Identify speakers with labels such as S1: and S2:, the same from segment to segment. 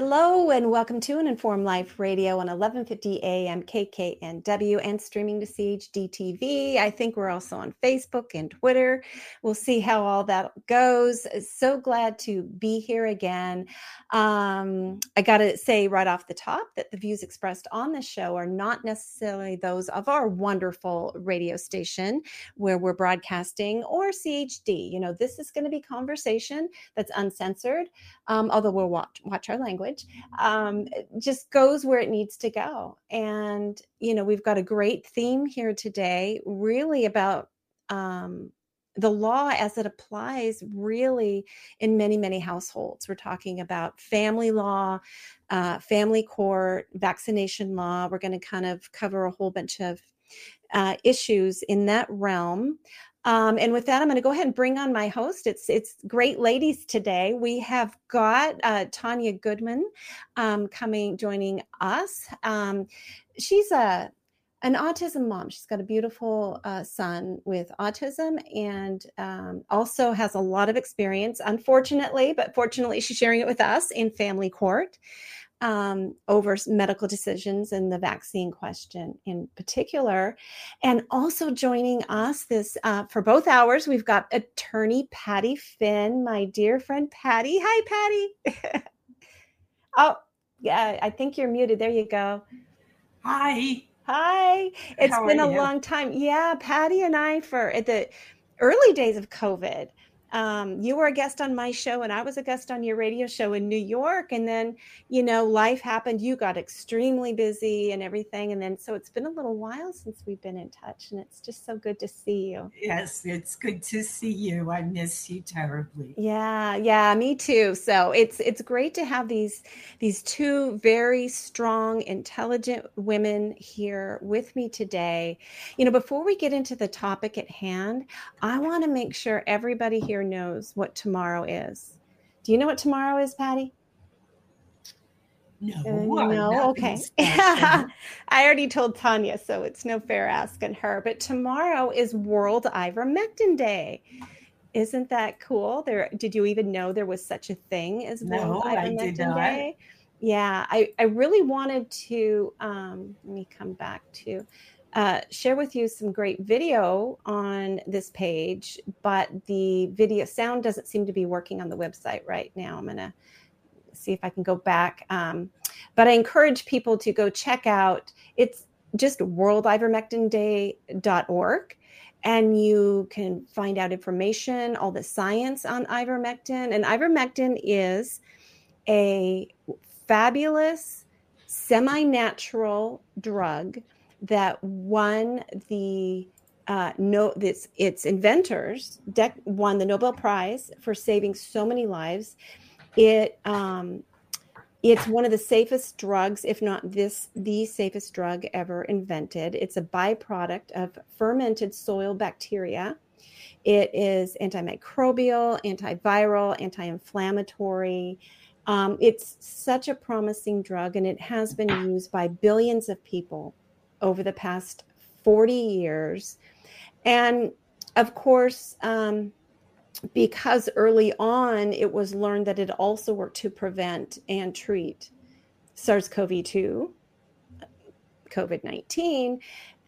S1: Hello and welcome to an Informed Life Radio on 1150 AM KKNW and streaming to CHD TV. I think we're also on Facebook and Twitter. We'll see how all that goes. So glad to be here again. Um, I got to say right off the top that the views expressed on this show are not necessarily those of our wonderful radio station where we're broadcasting or CHD. You know, this is going to be conversation that's uncensored, um, although we'll watch, watch our language um, just goes where it needs to go. And, you know, we've got a great theme here today, really about um, the law as it applies really in many, many households. We're talking about family law, uh, family court, vaccination law. We're going to kind of cover a whole bunch of uh, issues in that realm. Um, and with that, I'm going to go ahead and bring on my host. It's it's great ladies today. We have got uh, Tanya Goodman um, coming joining us. Um, she's a an autism mom. She's got a beautiful uh, son with autism and um, also has a lot of experience, unfortunately, but fortunately, she's sharing it with us in family court um, over medical decisions and the vaccine question in particular. And also joining us this uh, for both hours, we've got attorney Patty Finn, my dear friend Patty. Hi, Patty. oh, yeah, I think you're muted. There you go.
S2: Hi.
S1: Hi. It's
S2: How
S1: been a
S2: you?
S1: long time. Yeah, Patty and I for at the early days of COVID. Um, you were a guest on my show and I was a guest on your radio show in New York. And then, you know, life happened. You got extremely busy and everything. And then, so it's been a little while since we've been in touch and it's just so good to see you.
S2: Yes, it's good to see you. I miss you terribly.
S1: Yeah, yeah, me too. So it's it's great to have these these two very strong, intelligent women here with me today. You know, before we get into the topic at hand, I want to make sure everybody here knows what tomorrow is. Do you know what tomorrow is, Patty?
S2: No,
S1: Uh, no, okay. I already told Tanya, so it's no fair asking her. But tomorrow is World Ivermectin Day. Isn't that cool? There, did you even know there was such a thing as World
S2: No, I did
S1: Ivermectin
S2: not.
S1: Day? Yeah, I, I really wanted to. Um, let me come back to uh, share with you some great video on this page, but the video sound doesn't seem to be working on the website right now. I'm gonna see if I can go back. Um, but I encourage people to go check out it's just worldivermectinday.org and you can find out information, all the science on ivermectin. And ivermectin is a fabulous semi natural drug that won the uh, no, this its inventors dec- won the Nobel Prize for saving so many lives. It um, it's one of the safest drugs, if not this the safest drug ever invented. It's a byproduct of fermented soil bacteria. It is antimicrobial, antiviral, anti-inflammatory. Um, it's such a promising drug, and it has been used by billions of people over the past 40 years. And of course, um, because early on it was learned that it also worked to prevent and treat SARS CoV 2, COVID 19,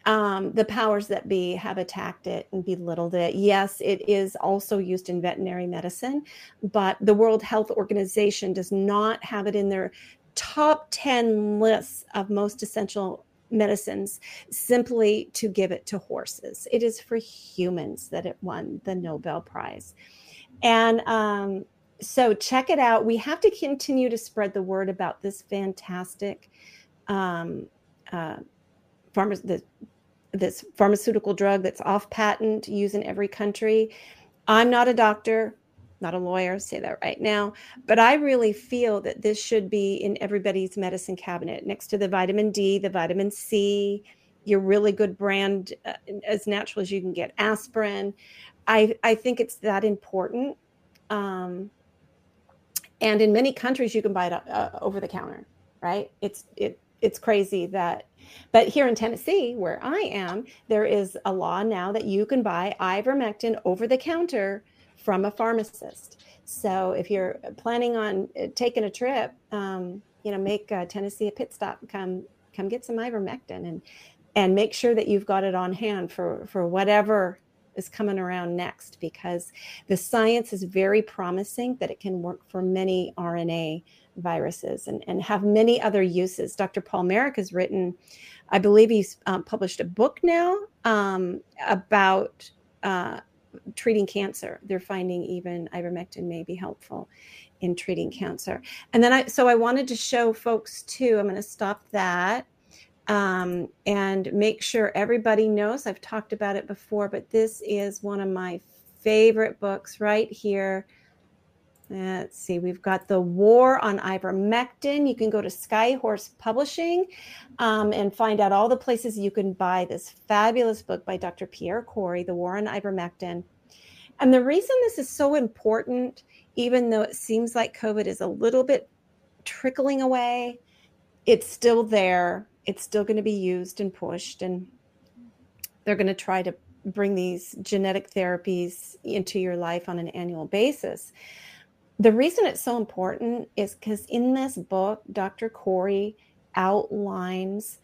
S1: um, the powers that be have attacked it and belittled it. Yes, it is also used in veterinary medicine, but the World Health Organization does not have it in their top 10 lists of most essential medicines simply to give it to horses. It is for humans that it won the Nobel Prize. And um, so check it out. We have to continue to spread the word about this fantastic um, uh, pharma- the, this pharmaceutical drug that's off patent, used in every country. I'm not a doctor, not a lawyer, say that right now, but I really feel that this should be in everybody's medicine cabinet next to the vitamin D, the vitamin C, your really good brand, uh, as natural as you can get, aspirin. I I think it's that important. Um, and in many countries, you can buy it uh, over the counter, right? It's it it's crazy that but here in Tennessee, where I am, there is a law now that you can buy ivermectin over the counter from a pharmacist. So if you're planning on uh, taking a trip, um, you know, make uh, Tennessee a pit stop. Come, come get some ivermectin, and and make sure that you've got it on hand for for whatever is coming around next, because the science is very promising that it can work for many RNA viruses and, and have many other uses. Dr. Paul Marik has written, I believe he's um, published a book now um, about uh, treating cancer. They're finding even ivermectin may be helpful in treating cancer. And then I, so I wanted to show folks too, I'm going to stop that um, and make sure everybody knows. I've talked about it before, but this is one of my favorite books right here. Let's see, we've got The War on Ivermectin. You can go to Skyhorse Publishing um, and find out all the places you can buy this fabulous book by Dr. Pierre Kory, The War on Ivermectin. And the reason this is so important, even though it seems like COVID is a little bit trickling away, it's still there. It's still going to be used and pushed. And they're going to try to bring these genetic therapies into your life on an annual basis the reason it's so important is because in this book, Dr. Kory outlines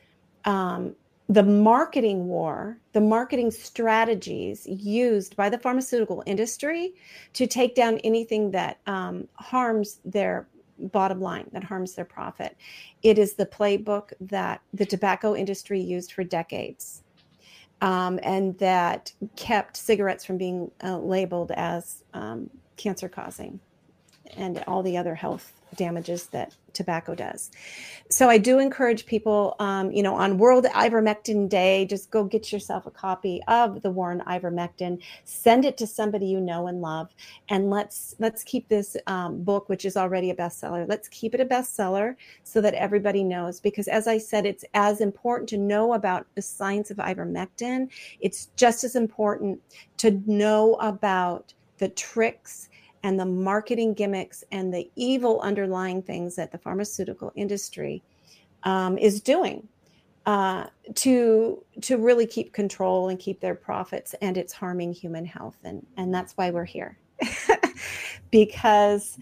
S1: um, the marketing war, the marketing strategies used by the pharmaceutical industry to take down anything that um, harms their bottom line, that harms their profit. It is the playbook that the tobacco industry used for decades. Um, and that kept cigarettes from being uh, labeled as um, cancer causing and all the other health damages that tobacco does. So I do encourage people, um, you know, on World Ivermectin Day, just go get yourself a copy of the War on Ivermectin. Send it to somebody you know and love, and let's let's keep this um, book, which is already a bestseller. Let's keep it a bestseller so that everybody knows. Because as I said, it's as important to know about the science of ivermectin. It's just as important to know about the tricks and the marketing gimmicks and the evil underlying things that the pharmaceutical industry um, is doing uh, to to really keep control and keep their profits and it's harming human health. And and that's why we're here. Because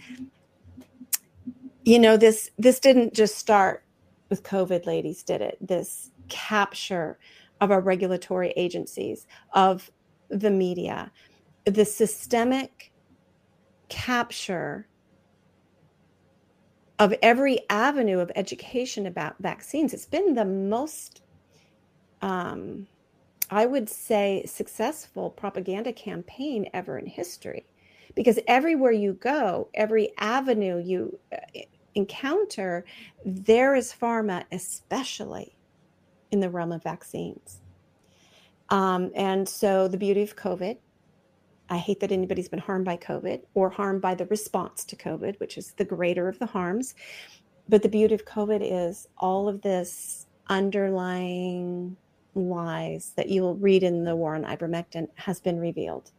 S1: you know this this didn't just start with covid ladies did it? This capture of our regulatory agencies of the media the systemic capture of every avenue of education about vaccines. It's been the most, um, I would say, successful propaganda campaign ever in history. Because everywhere you go, every avenue you uh, encounter, there is pharma, especially in the realm of vaccines. Um, and so the beauty of COVID I hate that anybody's been harmed by COVID or harmed by the response to COVID, which is the greater of the harms. But the beauty of COVID is all of this underlying lies that you will read in the war on ivermectin has been revealed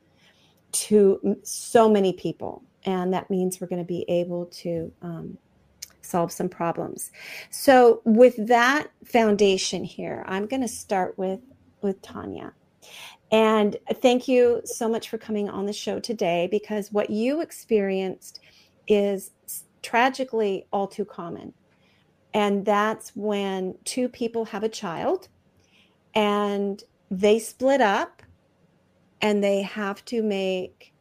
S1: to so many people. And that means we're going to be able to um, solve some problems. So, with that foundation here, I'm going to start with with Tanya. And thank you so much for coming on the show today because what you experienced is tragically all too common. And that's when two people have a child and they split up and they have to make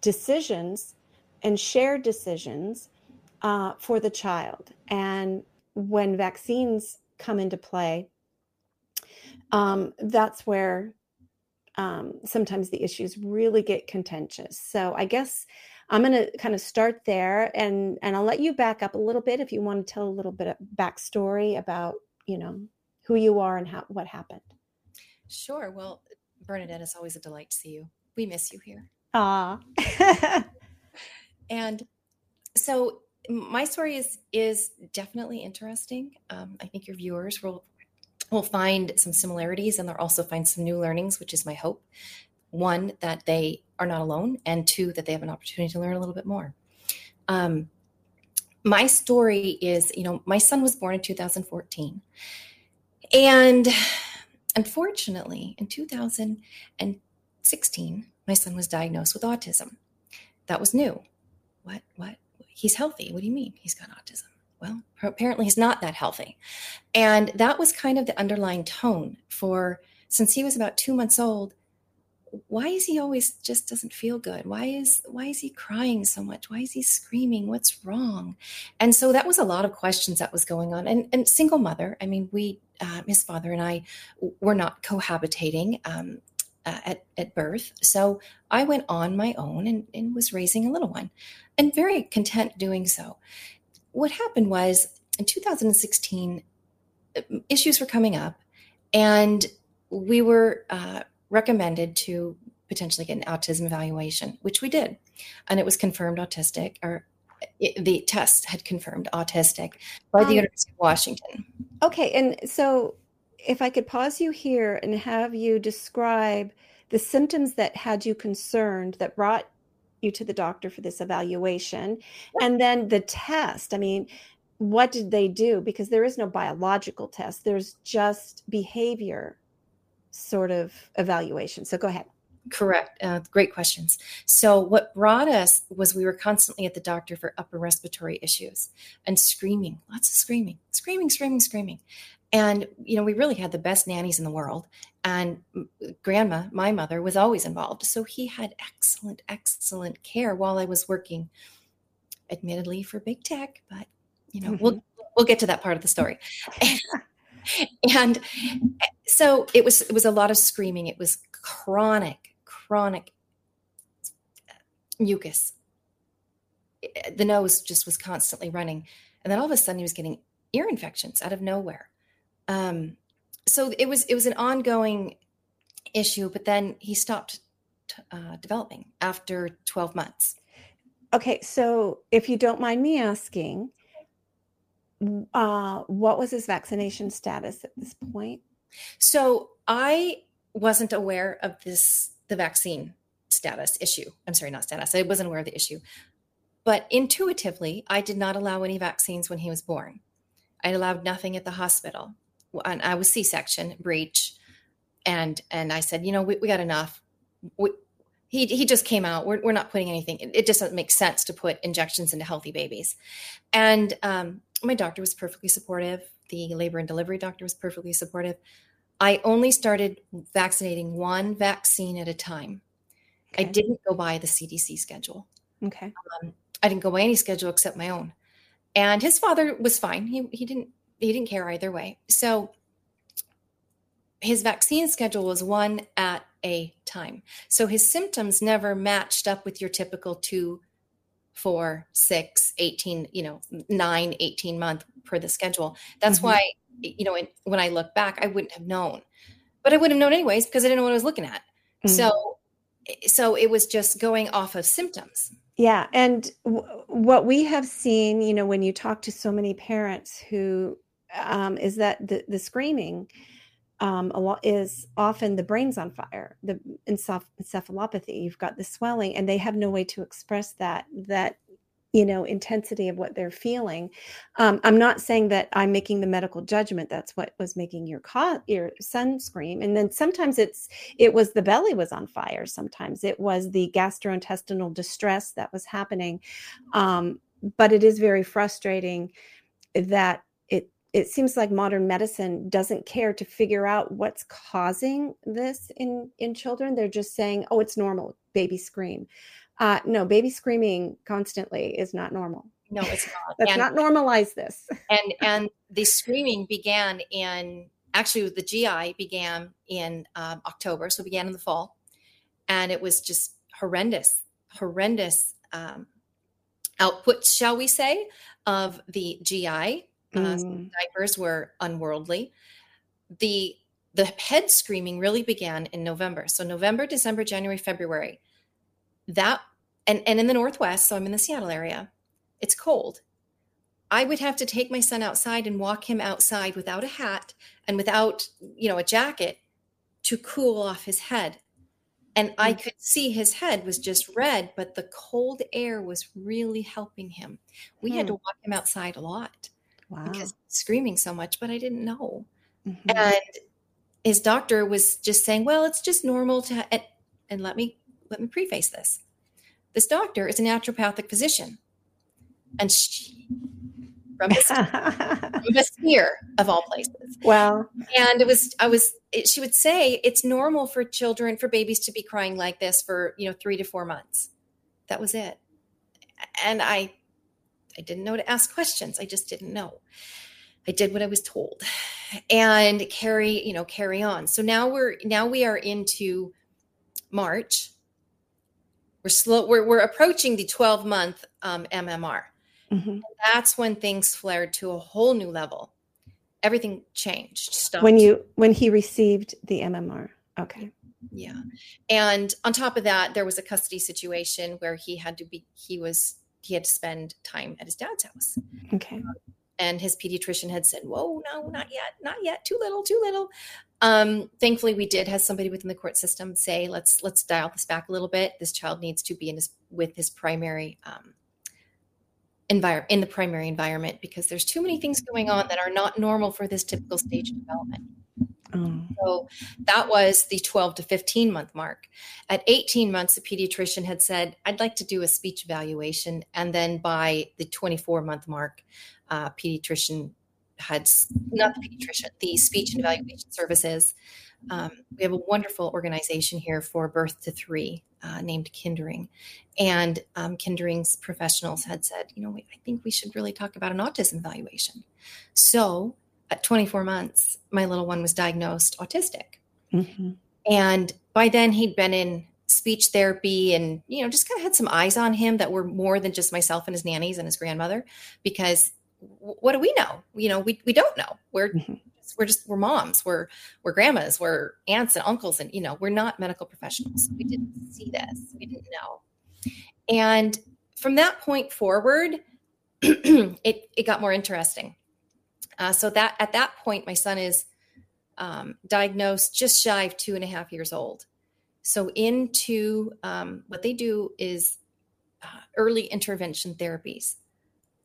S1: decisions and share decisions uh, for the child. And when vaccines come into play, um, that's where um, sometimes the issues really get contentious. So I guess I'm going to kind of start there, and and I'll let you back up a little bit if you want to tell a little bit of backstory about you know who you are and how what happened.
S3: Sure. Well, Bernadette, it's always a delight to see you. We miss you here.
S1: Ah.
S3: and so my story is is definitely interesting. Um, I think your viewers will will find some similarities and they'll also find some new learnings, which is my hope. One, that they are not alone, and two, that they have an opportunity to learn a little bit more. Um, my story is, you know, my son was born in 2014. And unfortunately, in 2016, my son was diagnosed with autism. That was new. What? What? He's healthy. What do you mean he's got autism? Well, apparently he's not that healthy. And that was kind of the underlying tone for since he was about two months old. Why is he always just doesn't feel good? Why is why is he crying so much? Why is he screaming? What's wrong? And so that was a lot of questions that was going on. And and single mother. I mean, we uh, his father and I were not cohabitating. Um, uh, at, at birth. So I went on my own and, and was raising a little one and very content doing so. What happened was in 2016, uh, issues were coming up, and we were uh, recommended to potentially get an autism evaluation, which we did. And it was confirmed autistic, or it, the test had confirmed autistic by the
S1: Um,
S3: University of Washington.
S1: Okay, and so if I could pause you here and have you describe the symptoms that had you concerned that brought you to the doctor for this evaluation, and then the test. I mean, what did they do? Because there is no biological test, there's just behavior sort of evaluation. So go ahead.
S3: Correct. Uh, great questions. So, what brought us was we were constantly at the doctor for upper respiratory issues and screaming, lots of screaming, screaming, screaming, screaming. And, you know, we really had the best nannies in the world. And grandma, my mother, was always involved. So, he had excellent, excellent care while I was working, admittedly for big tech, but, you know, we'll, mm-hmm. we'll get to that part of the story. and so it was it was a lot of screaming it was chronic chronic mucus the nose just was constantly running and then all of a sudden he was getting ear infections out of nowhere um, so it was it was an ongoing issue but then he stopped t- uh, developing after 12 months
S1: Okay, so if you don't mind me asking, uh, what was his vaccination status at this point?
S3: So I wasn't aware of this the vaccine status issue. I'm sorry, not status. I wasn't aware of the issue. But intuitively, I did not allow any vaccines when he was born. I allowed nothing at the hospital. And I was C-section, breech, and and I said, you know, we, we got enough. We, he he just came out. We're we're not putting anything. It, it just doesn't make sense to put injections into healthy babies. And um, my doctor was perfectly supportive. The labor and delivery doctor was perfectly supportive. I only started vaccinating one vaccine at a time. I didn't go by the CDC schedule.
S1: Okay.
S3: I didn't go by any schedule except my own. And his father was fine. He he didn't he didn't care either way. So his vaccine schedule was one at a time. So his symptoms never matched up with your typical two, four, six, 18, you know, nine, 18 month per the schedule. That's
S1: Mhm.
S3: why, you know, when I look back, I wouldn't have known. But I would have known anyways because I didn't know what I was looking at.
S1: Mm.
S3: So so it was just going off of symptoms.
S1: Yeah, and w- what we have seen, you know, when you talk to so many parents who um, is that the the screaming um, a lot is often the brain's on fire, the enceph- encephalopathy. You've got the swelling, and they have no way to express that that you know intensity of what they're feeling. Um, I'm not saying that I'm making the medical judgment. That's what was making your co- your son scream, and then sometimes it's it was the belly was on fire. Sometimes it was the gastrointestinal distress that was happening. Um, but it is very frustrating that it seems like modern medicine doesn't care to figure out what's causing this in in children. They're just saying, "Oh, it's normal. Baby scream." Uh, no, baby screaming constantly is not normal.
S3: No, it's not.
S1: Let's
S3: And-
S1: not normalize this.
S3: and and the screaming began in actually the GI began in um, October, so it began in the fall, and it was just horrendous, horrendous um, output, shall we say, of the GI. Uh,
S1: Mm,
S3: diapers were unworldly. The the head screaming really began in November. So November, December, January, February. That and and in the Northwest, so I'm in the Seattle area. It's cold. I would have to take my son outside and walk him outside without a hat and without, you know, a jacket to cool off his head. And I
S1: Mm.
S3: could see his head was just red, but the cold air was really helping him. We had
S1: Hmm.
S3: to walk him outside a lot
S1: Wow.
S3: because screaming so much, but I didn't know.
S1: Mhm.
S3: And his doctor was just saying, "Well, it's just normal to." And, and let me let me preface this: this doctor is a naturopathic physician, and she from the, from the sphere of all places.
S1: well,
S3: And it was I was it, she would say it's normal for children for babies to be crying like this for you know three to four months. That was it, and I I didn't know to ask questions. I just didn't know. I did what I was told and carry, you know, carry on. So now we're now we are into March. We're slow, we're we're approaching the 12 month um, MMR.
S1: mhm.
S3: That's when things flared to a whole new level. Everything changed. Stopped.
S1: when you when he received the MMR. Okay.
S3: Yeah. And on top of that, there was a custody situation where he had to be he was he had to spend time at his dad's house.
S1: Okay.
S3: and his pediatrician had said, "Whoa, no, not yet, not yet, too little, too little." Um, thankfully, we did have somebody within the court system say, "Let's let's dial this back a little bit. This child needs to be in his with his primary um, environment in the primary environment because there's too many things going on that are not normal for this typical stage of development."
S1: Oh.
S3: So that was the 12 to 15 month mark. At 18 months, the pediatrician had said, I'd like to do a speech evaluation. And then by the 24 month mark, uh, pediatrician had, not the pediatrician, the speech and evaluation services. Um, we have a wonderful organization here for birth to three uh, named Kindering. And um, Kindering's professionals had said, you know, I think we should really talk about an autism evaluation. So at 24 months, my little one was diagnosed autistic.
S1: Mhm.
S3: And by then he'd been in speech therapy and, you know, just kind of had some eyes on him that were more than just myself and his nannies and his grandmother, because w- what do we know? You know, we, we don't know. We're,
S1: Mhm.
S3: we're just, we're moms, we're, we're grandmas, we're aunts and uncles. And, you know, we're not medical professionals. We didn't see this. We didn't know. And from that point forward, it, it got more interesting. Uh, so that at that point, my son is um, diagnosed just shy of two and a half years old. So into um, what they do is uh, early intervention therapies,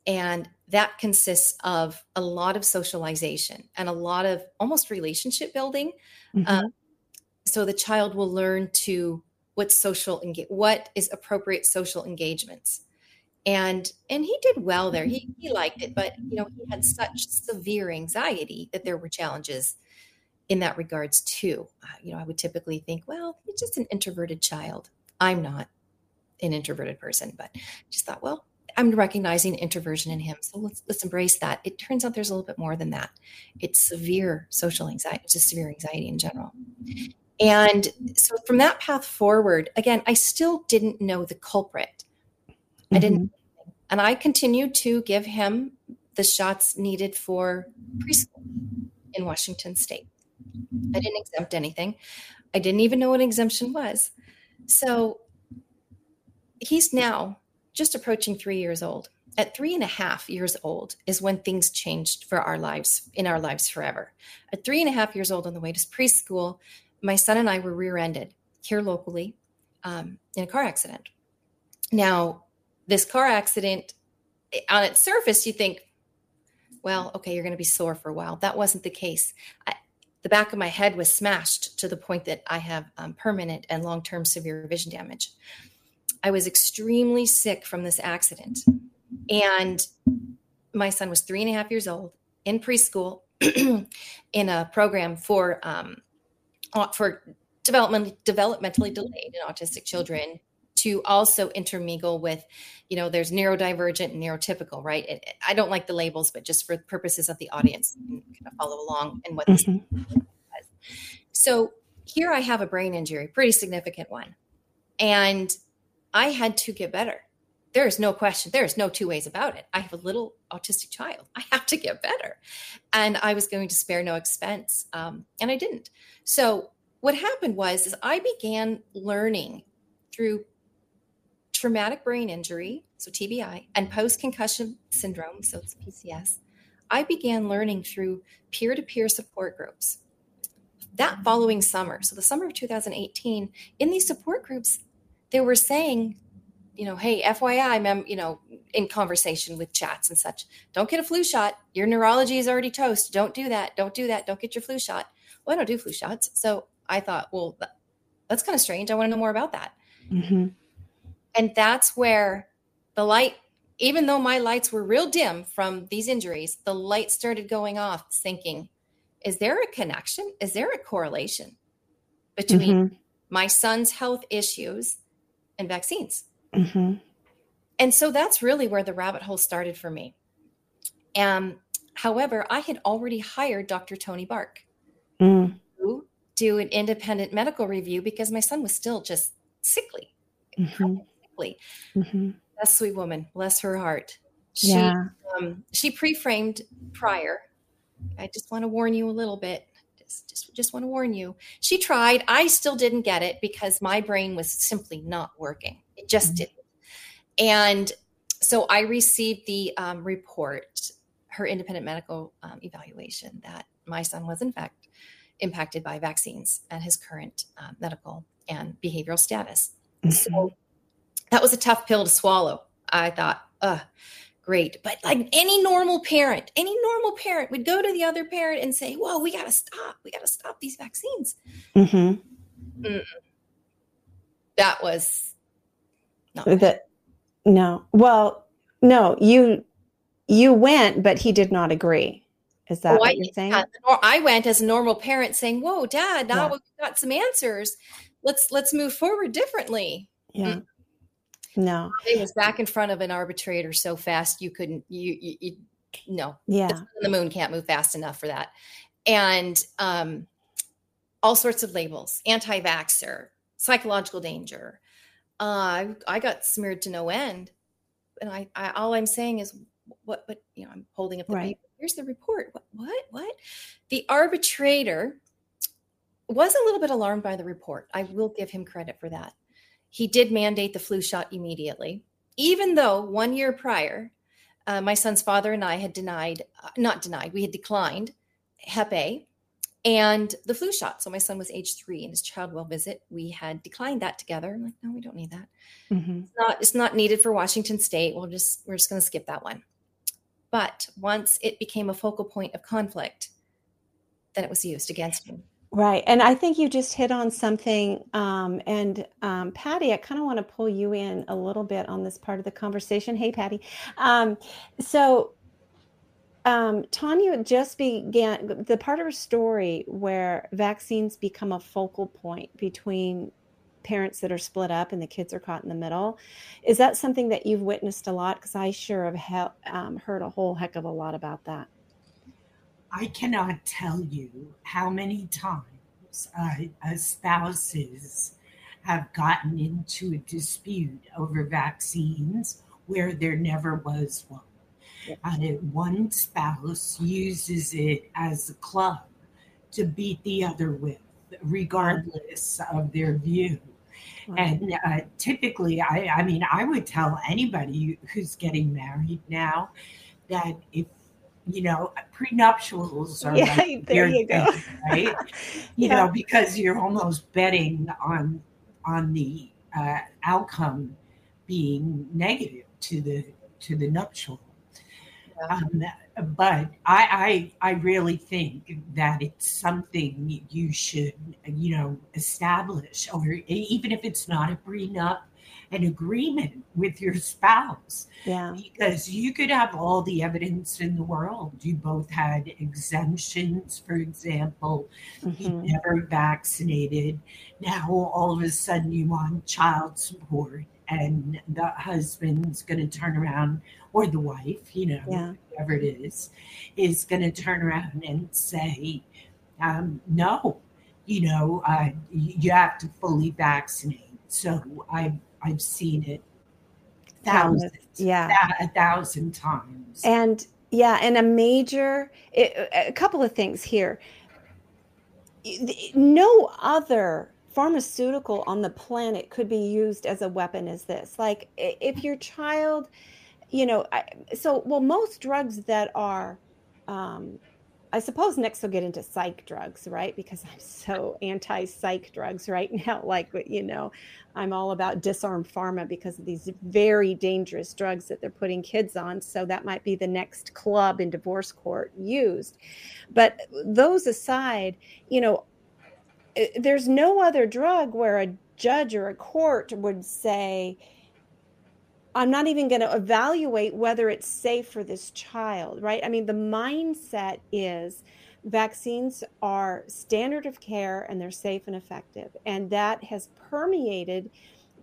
S3: and that consists of a lot of socialization and a lot of almost relationship building.
S1: Mhm.
S3: Uh, so the child will learn to what social engage what is appropriate social engagements and and he did well there. He, he liked it but you know he had such severe anxiety that there were challenges in that regards too. Uh, you know i would typically think well he's just an introverted child. I'm not an introverted person but just thought well i'm recognizing introversion in him so let's let's embrace that. It turns out there's a little bit more than that. It's severe social anxiety it's just severe anxiety in general. And so from that path forward again i still didn't know the culprit I didn't,
S1: Mhm.
S3: and I continued to give him the shots needed for preschool in Washington State. I didn't exempt anything. I didn't even know what an exemption was. So he's now just approaching three years old. At three and a half years old is when things changed for our lives, in our lives forever. At three and a half years old on the way to preschool, my son and I were rear ended here locally um, in a car accident. Now, this car accident, eh, on its surface, you think, well, okay, you're going to be sore for a while. That wasn't the case. I, the back of my head was smashed to the point that I have um, permanent and long term severe vision damage. I was extremely sick from this accident. And my son was three and a half years old in preschool in a program for um, for development developmentally delayed and autistic children to also intermingle with you know there's neurodivergent and neurotypical right it, it- i don't like the labels but just for purposes of the audience you can kind of follow along and what this
S1: Mhm.
S3: so here I have a brain injury, pretty significant one. And I had to get better. There is no question. There is no two ways about it. I have a little autistic child. I have to get better. And I was going to spare no expense. Um, and I didn't. So what happened was is I began learning through traumatic brain injury, so TBI, and post concussion syndrome, so it's PCS, I began learning through peer to peer support groups. That following summer, so the summer of 2018, in these support groups, they were saying, you know, hey, FYI, mem, you know, in conversation with chats and such, don't get a flu shot. Your neurology is already toast. Don't do that. Don't do that. Don't get your flu shot. Well, I don't do flu shots. So I thought, well, that's kind of strange. I want to know more about that.
S1: Mhm.
S3: And that's where the light, even though my lights were real dim from these injuries, the light started going off, thinking, is there a connection? Is there a correlation between
S1: Mhm.
S3: my son's health issues and vaccines?
S1: Mhm.
S3: And so that's really where the rabbit hole started for me. Um, however, I had already hired Dr. Toni Bark
S1: Mm.
S3: to do an independent medical review because my son was still just sickly,
S1: Mhm.
S3: Sickly.
S1: Mhm.
S3: That sweet woman, bless her heart. She
S1: Yeah.
S3: um, she pre-framed prior. I just want to warn you a little bit. Just, just, just want to warn you. She tried. I still didn't get it because my brain was simply not working. It just
S1: Mhm.
S3: didn't. And so I received the um, report, her independent medical um, evaluation, that my son was in fact impacted by vaccines and his current uh, medical and behavioral status.
S1: Mhm.
S3: So that was a tough pill to swallow. I thought, uh, great. But like any normal parent, any normal parent would go to the other parent and say, Whoa, we got to stop. We got to stop these vaccines.
S1: Mhm.
S3: That was not.
S1: That no. Well, no, you you went, but he did not agree. Is that
S3: Oh,
S1: what
S3: I,
S1: you're saying?
S3: yeah, I went as a normal parent saying, Whoa, dad, now
S1: Yeah.
S3: we've got some answers. Let's let's move forward differently.
S1: Yeah. No.
S3: It was back in front of an arbitrator so fast you couldn't you you, you no
S1: Yeah.
S3: the, moon can't move fast enough for that. And um, all sorts of labels anti vaxxer, psychological danger. Uh, I, I got smeared to no end. And I, I, all I'm saying is, what, but, you know, I'm holding up the
S1: Right.
S3: paper. Here's the report. What, what, what? The arbitrator was a little bit alarmed by the report. I will give him credit for that. He did mandate the flu shot immediately, even though one year prior, uh, my son's father and I had denied, uh, not denied, we had declined Hep A and the flu shot. So my son was age three in his child well visit. We had declined that together. I'm like, no, we don't need that.
S1: Mhm.
S3: It's not, it's not needed for Washington State. We'll just, we're just going to skip that one. But once it became a focal point of conflict, then it was used against him.
S1: Right. And I think you just hit on something. Um, and um, Patty, I kind of want to pull you in a little bit on this part of the conversation. Hey, Patty. Um, so um, Tanya just began the part of her story where vaccines become a focal point between parents that are split up and the kids are caught in the middle. Is that something that you've witnessed a lot? Because I sure have he- um, heard a whole heck of a lot about that.
S2: I cannot tell you how many times uh, uh, spouses have gotten into a dispute over vaccines where there never was one. And it- one spouse uses it as a club to beat the other with, regardless of their view. And uh, typically, I, I mean, I would tell anybody who's getting married now that if, you know, prenuptials are
S1: Yeah,
S2: like
S1: there you go.
S2: thing, right? You
S1: Yeah.
S2: know, because you're almost betting on on the uh, outcome being negative to the to the nuptial. Um, but I, I I really think that it's something you should you know establish, or even if it's not a prenup, an agreement with your spouse
S1: Yeah.
S2: because you could have all the evidence in the world. You both had exemptions, for example, you
S1: Mhm.
S2: never vaccinated. Now all of a sudden you want child support, and the husband's going to turn around, or the wife, you know,
S1: Yeah.
S2: whoever it is, is going to turn around and say, um, no, you know, uh, you have to fully vaccinate. So I've, I've seen it thousands,
S1: yeah.
S2: a thousand times.
S1: And yeah, and a major, it, a couple of things here. No other pharmaceutical on the planet could be used as a weapon as this. Like if your child, you know, I, so well, most drugs that are, um, I suppose next we'll get into psych drugs, right? Because I'm so anti psych drugs right now. Like, you know, I'm all about disarm pharma because of these very dangerous drugs that they're putting kids on. So that might be the next club in divorce court used. But those aside, you know, eh, there's no other drug where a judge or a court would say, I'm not even going to evaluate whether it's safe for this child, right? I mean, the mindset is vaccines are standard of care and they're safe and effective. And that has permeated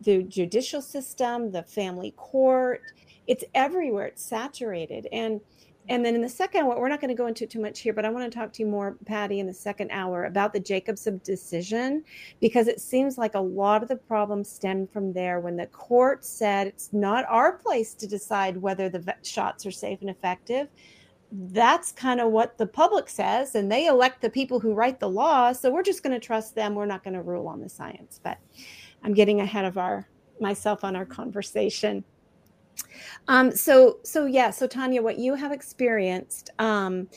S1: the judicial system, the family court. It's everywhere, it's saturated. And and then in the second we're not going to go into too much here, but I want to talk to you more, Patty, in the second hour about the Jacobson decision, because it seems like a lot of the problems stem from there when the court said it's not our place to decide whether the shots are safe and effective. That's kind of what the public says, and they elect the people who write the law. So we're just going to trust them. We're not going to rule on the science. But I'm getting ahead of our myself on our conversation. Um, so so yeah, so Tanya, what you have experienced um,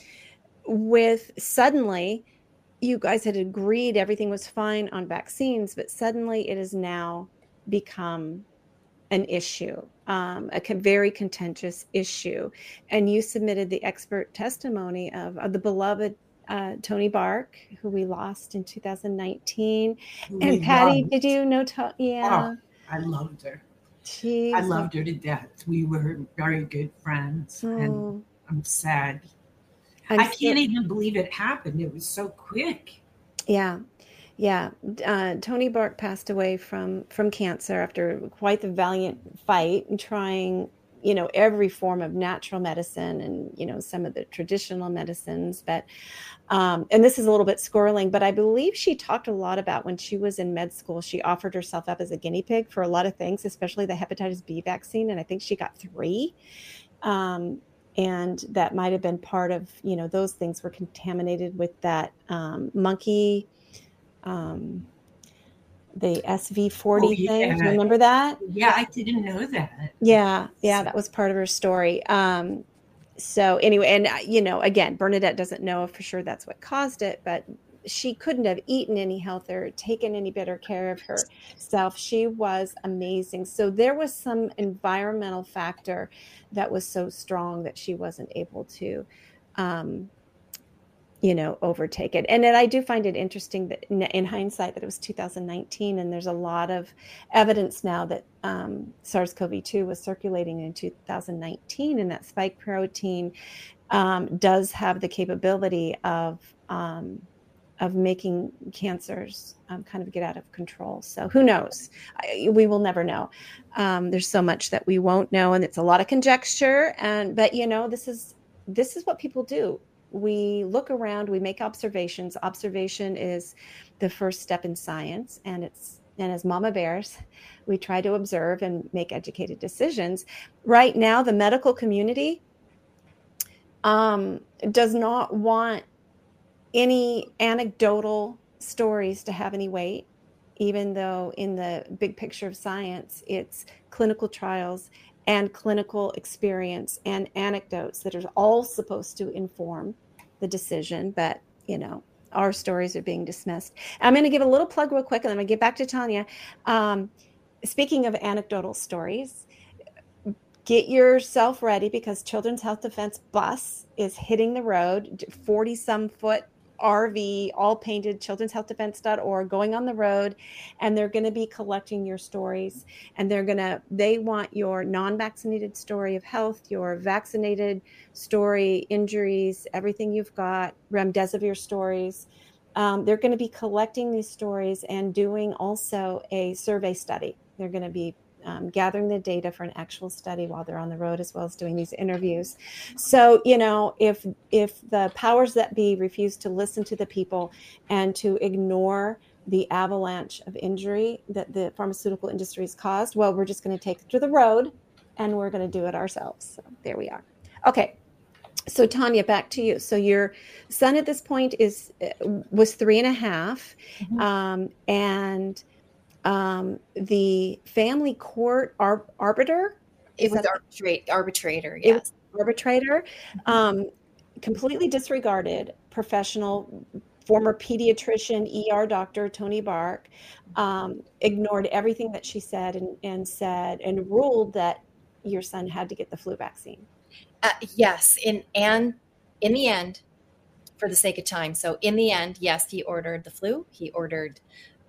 S1: with suddenly you guys had agreed everything was fine on vaccines, but suddenly it has now become an issue, um, a con- very contentious issue, and you submitted the expert testimony of, of the beloved. Uh, Toni Bark, who we lost in 2019,
S2: We
S1: and Patty,
S2: loved-
S1: did you know? To- yeah,
S2: I loved her.
S1: She's
S2: I loved her to death. We were very good friends, and
S1: Oh,
S2: I'm sad.
S1: I'm
S2: I can't even believe it happened. It was so quick.
S1: Yeah, yeah. Uh, Toni Bark passed away from from cancer after quite the valiant fight and trying, you know, every form of natural medicine and you know some of the traditional medicines. But um, and this is a little bit squirreling, but I believe she talked a lot about when she was in med school. She offered herself up as a guinea pig for a lot of things, especially the hepatitis B vaccine, and I think she got three. Um, and that might have been part of you know those things were contaminated with that um, monkey um, the SV40
S2: Oh,
S1: thing.
S2: Yeah.
S1: you remember that?
S2: Yeah, I didn't know that.
S1: Yeah, yeah, that was part of her story. Um, so anyway, and uh, you know, again, Bernadette doesn't know for sure that's what caused it, but she couldn't have eaten any healthier, taken any better care of herself. She was amazing. So there was some environmental factor that was so strong that she wasn't able to, um, you know, overtake it. And I do find it interesting that in, in hindsight that it was 2019, and there's a lot of evidence now that um, SARS-CoV-2 was circulating in 2019, and that spike protein um, does have the capability of um, of making cancers um, kind of get out of control. So who knows? I, we will never know. Um, there's so much that we won't know, and it's a lot of conjecture. And but you know, this is this is what people do. We look around, we make observations. Observation is the first step in science, and it's and as mama bears, we try to observe and make educated decisions. Right now, the medical community um, does not want any anecdotal stories to have any weight, even though in the big picture of science, it's clinical trials and clinical experience and anecdotes that are all supposed to inform the decision. But, you know, our stories are being dismissed. I'm going to give a little plug real quick and then I'm going to get back to Tanya. Um, speaking of anecdotal stories, get yourself ready because Children's Health Defense bus is hitting the road, 40 some foot RV, all painted, children'shealthdefense.org, going on the road, and they're going to be collecting your stories. And they're going to, they want your non vaccinated story of health, your vaccinated story, injuries, everything you've got, remdesivir stories. Um, they're going to be collecting these stories and doing also a survey study. They're going to be um, gathering the data for an actual study while they're on the road, as well as doing these interviews. So, you know, if if the powers that be refuse to listen to the people and to ignore the avalanche of injury that the pharmaceutical industry has caused, well, we're just going to take it to the road and we're going to do it ourselves. So there we are. Okay. so Tanya, back to you. So your son at this point is uh, was three and a half,
S2: Mhm.
S1: um, and um, the family court ar- arbiter
S3: It was arbitrate, arbitrator,
S1: It was-
S3: yes.
S1: arbitrator um, completely disregarded professional former pediatrician er doctor toni bark um, ignored everything that she said and, and said and ruled that your son had to get the flu vaccine
S3: Uh, yes, in and in the end, for the sake of time. So in the end, yes, he ordered the flu. He ordered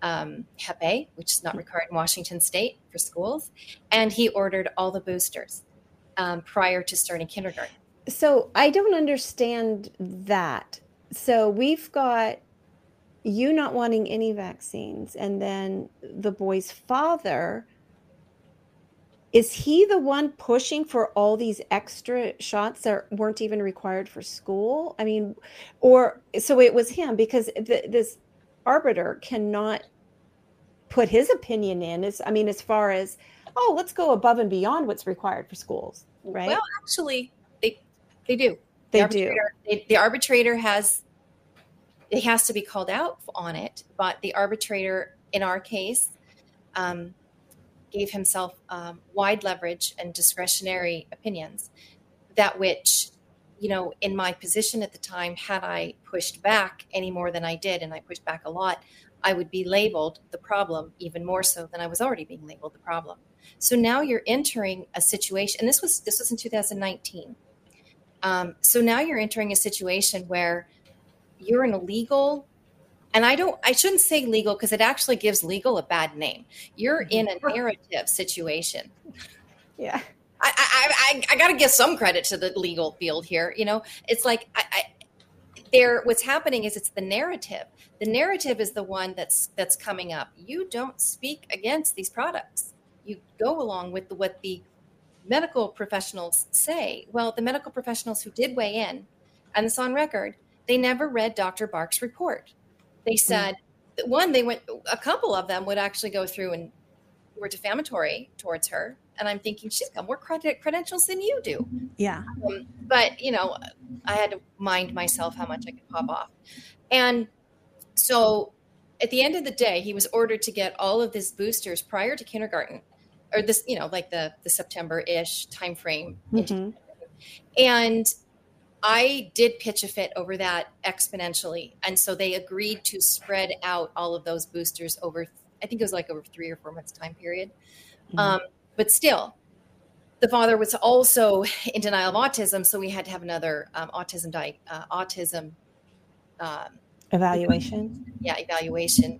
S3: um, Hep which is not required in Washington State for schools, and he ordered all the boosters um, prior to starting kindergarten.
S1: so i don't understand that. So we've got you not wanting any vaccines and then the boy's father is he the one pushing for all these extra shots that weren't even required for school? I mean or so it was him because the, this arbiter cannot put his opinion in as i mean as far as oh let's go above and beyond what's required for schools right
S3: Well, actually, they they do.
S1: they
S3: the
S1: do
S3: arbitrator, they- the arbitrator has it has to be called out on it but the arbitrator in our case um, gave himself um, wide leverage and discretionary opinions that which you know in my position at the time had i pushed back any more than i did and i pushed back a lot i would be labeled the problem even more so than i was already being labeled the problem so now you're entering a situation and this was this was in 2019 um, so now you're entering a situation where you're in a legal, and I don't, I shouldn't say legal because it actually gives legal a bad name. You're in a narrative situation.
S1: yeah
S3: I, I, I, I got to give some credit to the legal field here. You know, it's like I, I, there. What's happening is it's the narrative. The narrative is the one that's that's coming up. You don't speak against these products. You go along with the, what the medical professionals say. Well, the medical professionals who did weigh in, and it's on record, they never read Dr. Bark's report. They hmm. said that one, they went. A couple of them would actually go through and were defamatory towards her. And I'm thinking she's got more credit credentials than you do.
S1: yeah
S3: Um, but you know, I had to mind myself how much I could pop off. And so, at the end of the day, he was ordered to get all of his boosters prior to kindergarten, or this, you know, like the the September ish timeframe.
S1: Mhm.
S3: and I did pitch a fit over that exponentially. And so they agreed to spread out all of those boosters over, I think it was like over three or four months time period.
S1: Mhm.
S3: Um, but still, the father was also in denial of autism. So we had to have another um, autism, di- uh, autism, um,
S1: evaluation
S3: yeah, evaluation,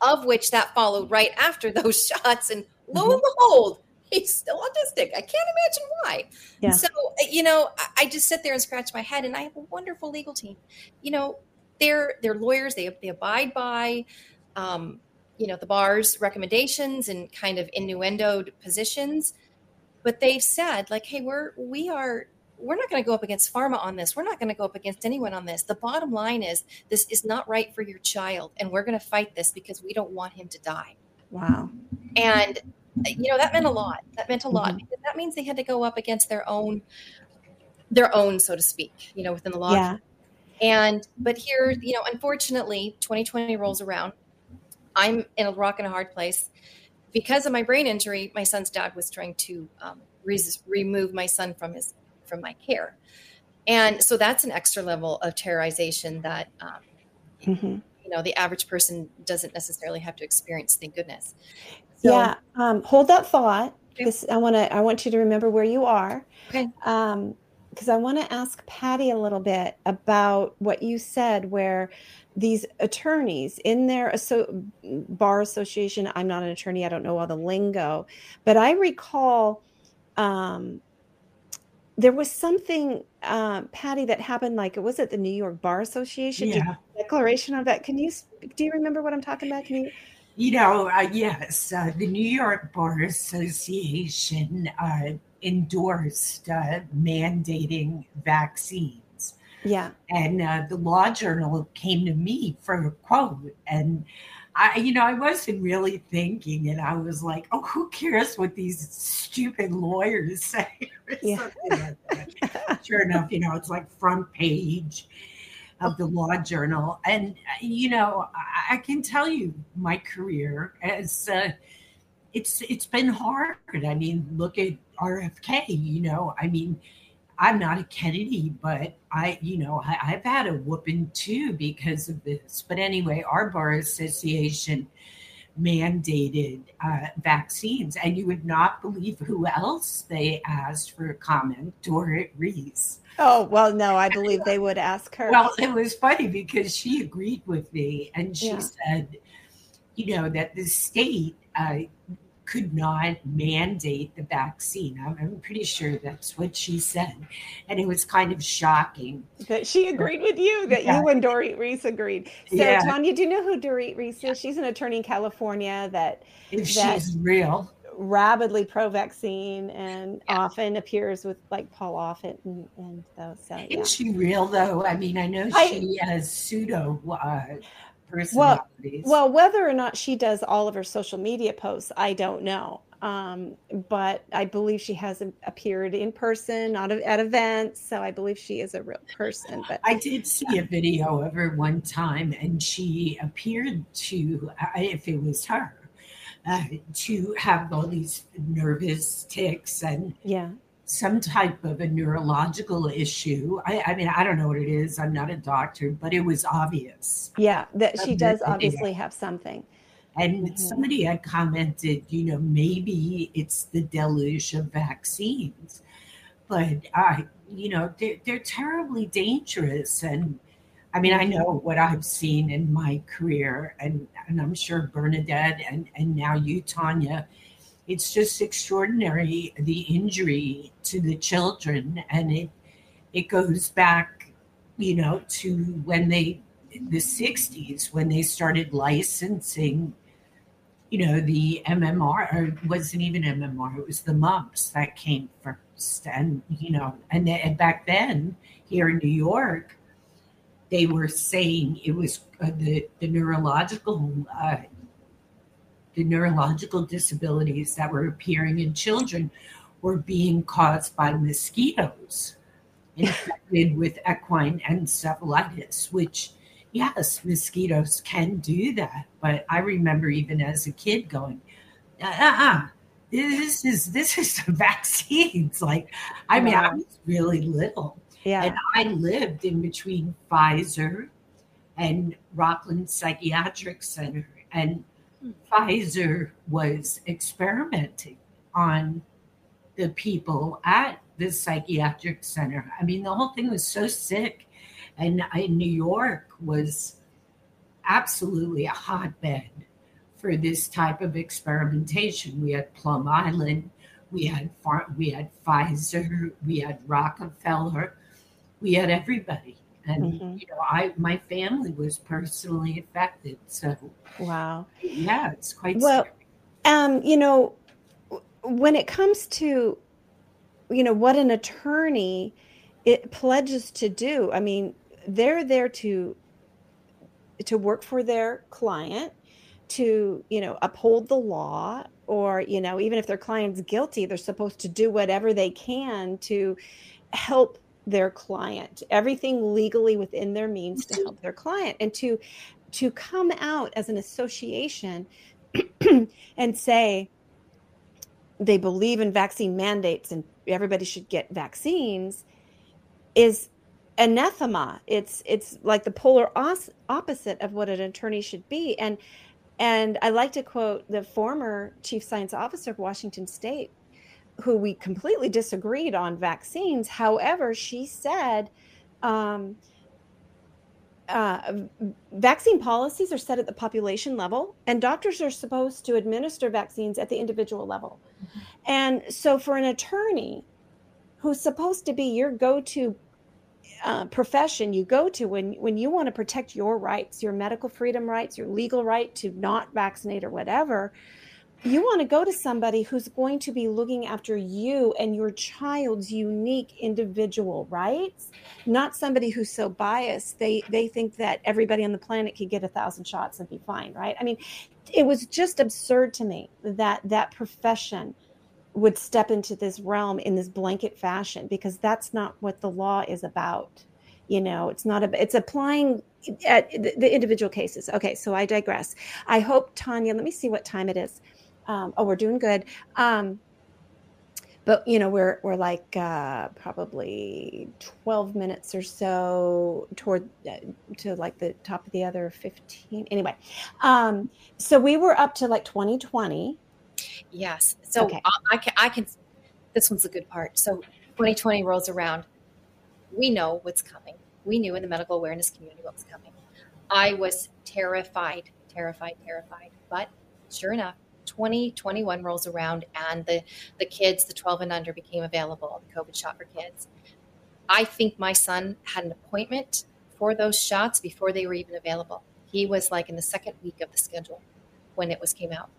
S3: of which that followed right after those shots. And lo and behold, he's still autistic. I can't imagine why.
S1: Yeah.
S3: So, uh, you know, I, I just sit there and scratch my head, and I have a wonderful legal team. You know, they're they're lawyers. They they abide by, um, you know, the bar's recommendations and kind of innuendoed positions. But they've said like, hey, we're we are we're not going to go up against pharma on this. We're not going to go up against anyone on this. The bottom line is this is not right for your child, and we're going to fight this because we don't want him to die.
S1: wow
S3: And you know that meant a lot. That meant a lot
S1: Mhm.
S3: because that means they had to go up against their own, their own, so to speak. You know, within the law.
S1: yeah
S3: And but here, you know, unfortunately, 2020 rolls around. I'm in a rock and a hard place because of my brain injury. My son's dad was trying to um, res- remove my son from his from my care, and so that's an extra level of terrorization that um,
S1: Mhm.
S3: you know the average person doesn't necessarily have to experience. Thank goodness. So-
S1: yeah um, hold that thought
S3: Okay.
S1: because i want to i want you to remember where you are
S3: Okay.
S1: um because i want to ask patty a little bit about what you said where these attorneys in their asso- bar association i'm not an attorney i don't know all the lingo but i recall um there was something uh, patty that happened like was it the new york bar association.
S2: Yeah.
S1: declaration of that? Can you do you remember what i'm talking about? Can you?
S2: You know, uh, yes, uh, the New York Bar Association uh, endorsed uh, mandating vaccines.
S1: yeah
S2: And uh, the law journal came to me for a quote. And I, you know, I wasn't really thinking, and I was like, "Oh, who cares what these stupid lawyers say?"
S1: Yeah.
S2: like that. sure enough, you know, it's like front page of the law journal, and you know, I, I can tell you, my career as uh, it's it's been hard. I mean, look at RFK. You know, I mean, I'm not a Kennedy, but I, you know, I, I've had a whooping too because of this. But anyway, our bar association mandated uh, vaccines, and you would not believe who else they asked for a comment. Dorit Reiss.
S1: Oh, well, no, I believe they would ask her.
S2: Well, it was funny because she agreed with me, and she
S1: Yeah.
S2: said, you know, that the state uh, could not mandate the vaccine. I'm, I'm pretty sure that's what she said, and it was kind of shocking.
S1: that she agreed with you, that
S2: Yeah.
S1: you and Dorit Reiss agreed. So,
S2: Yeah.
S1: Tanya, do you know who Dorit Reiss is? She's an attorney in California that
S2: If
S1: That-
S2: she's real,
S1: rabidly pro-vaccine and
S2: Yeah.
S1: often appears with like Paul Offit and, and those. So,
S2: is she real though? I mean, I know
S1: I-
S2: she has pseudo uh, personalities.
S1: Well, whether or not she does all of her social media posts, I don't know. Um, but I believe she has appeared in person, not at events. So I believe she is a real person. But
S2: I did see a video of her one time, and she appeared to, if it was her, uh, to have all these nervous tics and
S1: yeah,
S2: some type of a neurological issue. I, I mean, I don't know what it is. I'm not a doctor, but it was obvious.
S1: yeah, that she does obviously have something.
S2: And
S1: Mhm.
S2: somebody had commented, you know, maybe it's the deluge of vaccines, but I, you know, they're, they're terribly dangerous. And I mean, I know what I've seen in my career, and, and I'm sure Bernadette and, and now you, Tanya. It's just extraordinary the injury to the children, and it it goes back, you know, to when they the 60s when they started licensing you know the mmr or it wasn't even mmr it was the mumps that came first and you know and, then, and back then here in new york they were saying it was uh, the, the neurological uh, the neurological disabilities that were appearing in children were being caused by mosquitoes infected with equine encephalitis which yes, mosquitoes can do that. But I remember even as a kid going, uh-uh, this is this is the vaccines. Like, I mean, I was really little,
S1: Yeah,
S2: and I lived in between Pfizer and Rockland Psychiatric Center, and Pfizer was experimenting on the people at the psychiatric center. I mean, the whole thing was so sick. And I, New York was absolutely a hotbed for this type of experimentation. We had Plum Island, we had we had Pfizer, we had Rockefeller, we had everybody. And
S1: Mhm.
S2: you know, I my family was personally affected. So
S1: wow.
S2: yeah, it's quite
S1: Well,
S2: scary.
S1: um, you know, when it comes to, you know, what an attorney it pledges to do. I mean, they're there to to work for their client, to you know uphold the law, or you know even if their client's guilty, they're supposed to do whatever they can to help their client. Everything legally within their means to help their client, and to to come out as an association and say they believe in vaccine mandates and everybody should get vaccines is anathema it's it's like the polar os- opposite of what an attorney should be and and i like to quote the former chief science officer of washington state who we completely disagreed on vaccines however she said um, uh, vaccine policies are set at the population level, and doctors are supposed to administer vaccines at the individual level. And so, for an attorney who's supposed to be your go-to uh, profession, you go to when when you want to protect your rights, your medical freedom rights, your legal right to not vaccinate or whatever, you want to go to somebody who's going to be looking after you and your child's unique individual rights not somebody who's so biased they they think that everybody on the planet could get a thousand shots and be fine right? I mean it was just absurd to me that that profession would step into this realm in this blanket fashion because that's not what the law is about you know? It's not a it's applying at the the individual cases. Okay so i digress. I hope tanya let me see what time it is um, oh we're doing good um, but you know we're we're like uh, probably 12 minutes or so toward uh, to like the top of the other 15 anyway um, so we were up to like 2020
S3: Yes. So
S1: Okay.
S3: I, I can, I can, this one's a good part. So 2020 rolls around. We know what's coming. We knew in the medical awareness community what was coming. I was terrified, terrified, terrified. But sure enough, 2021 rolls around and the, the kids, the 12 and under, became available, the COVID shot for kids. I think my son had an appointment for those shots before they were even available. He was like in the second week of the schedule when it was came out.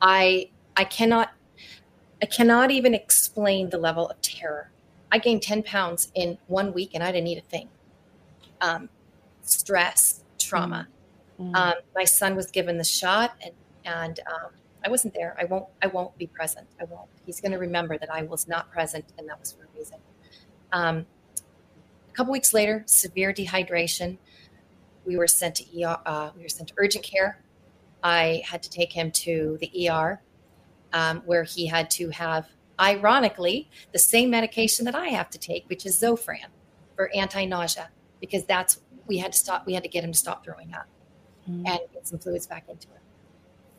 S3: I I cannot I cannot even explain the level of terror. I gained 10 pounds in one week and I didn't eat a thing. Um, stress, trauma.
S1: Mm.
S3: Um, my son was given the shot and and um, I wasn't there. I won't I won't be present. I won't. He's going to remember that I was not present and that was for a reason. Um, a couple weeks later, severe dehydration. We were sent to ER, uh, we were sent to urgent care. I had to take him to the ER, um, where he had to have, ironically, the same medication that I have to take, which is Zofran for anti-nausea, because that's we had to stop. We had to get him to stop throwing up
S1: Mm.
S3: and get some fluids back into him.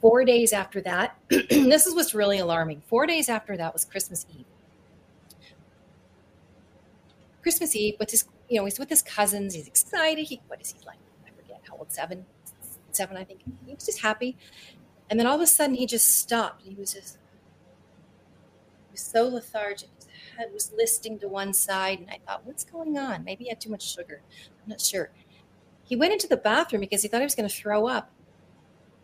S3: Four days after that, this is what's really alarming. Four days after that was Christmas Eve. Christmas Eve, with his, you know, he's with his cousins. He's excited. He, what is he like? I forget how old. Seven, seven, I think. He was just happy, and then all of a sudden he just stopped. He was just, he was so lethargic. His head was listing to one side, and I thought, what's going on? Maybe he had too much sugar. I'm not sure. He went into the bathroom because he thought he was going to throw up,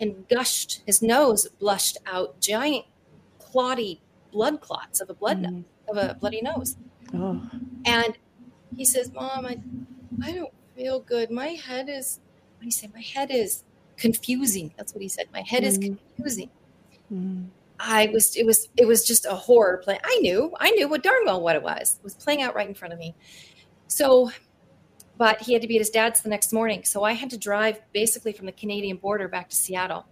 S3: and gushed. His nose blushed out giant, clotty blood clots of a blood
S1: Mm.
S3: of a bloody nose.
S1: Oh.
S3: And he says, Mom, I, I don't feel good. My head is, what do you say? My head is confusing. That's what he said. My head is
S1: Mhm.
S3: confusing.
S1: Mm.
S3: I was, it was, it was just a horror play. I knew, I knew what darn well what it was. It was playing out right in front of me. So, but he had to be at his dad's the next morning. So I had to drive basically from the Canadian border back to Seattle,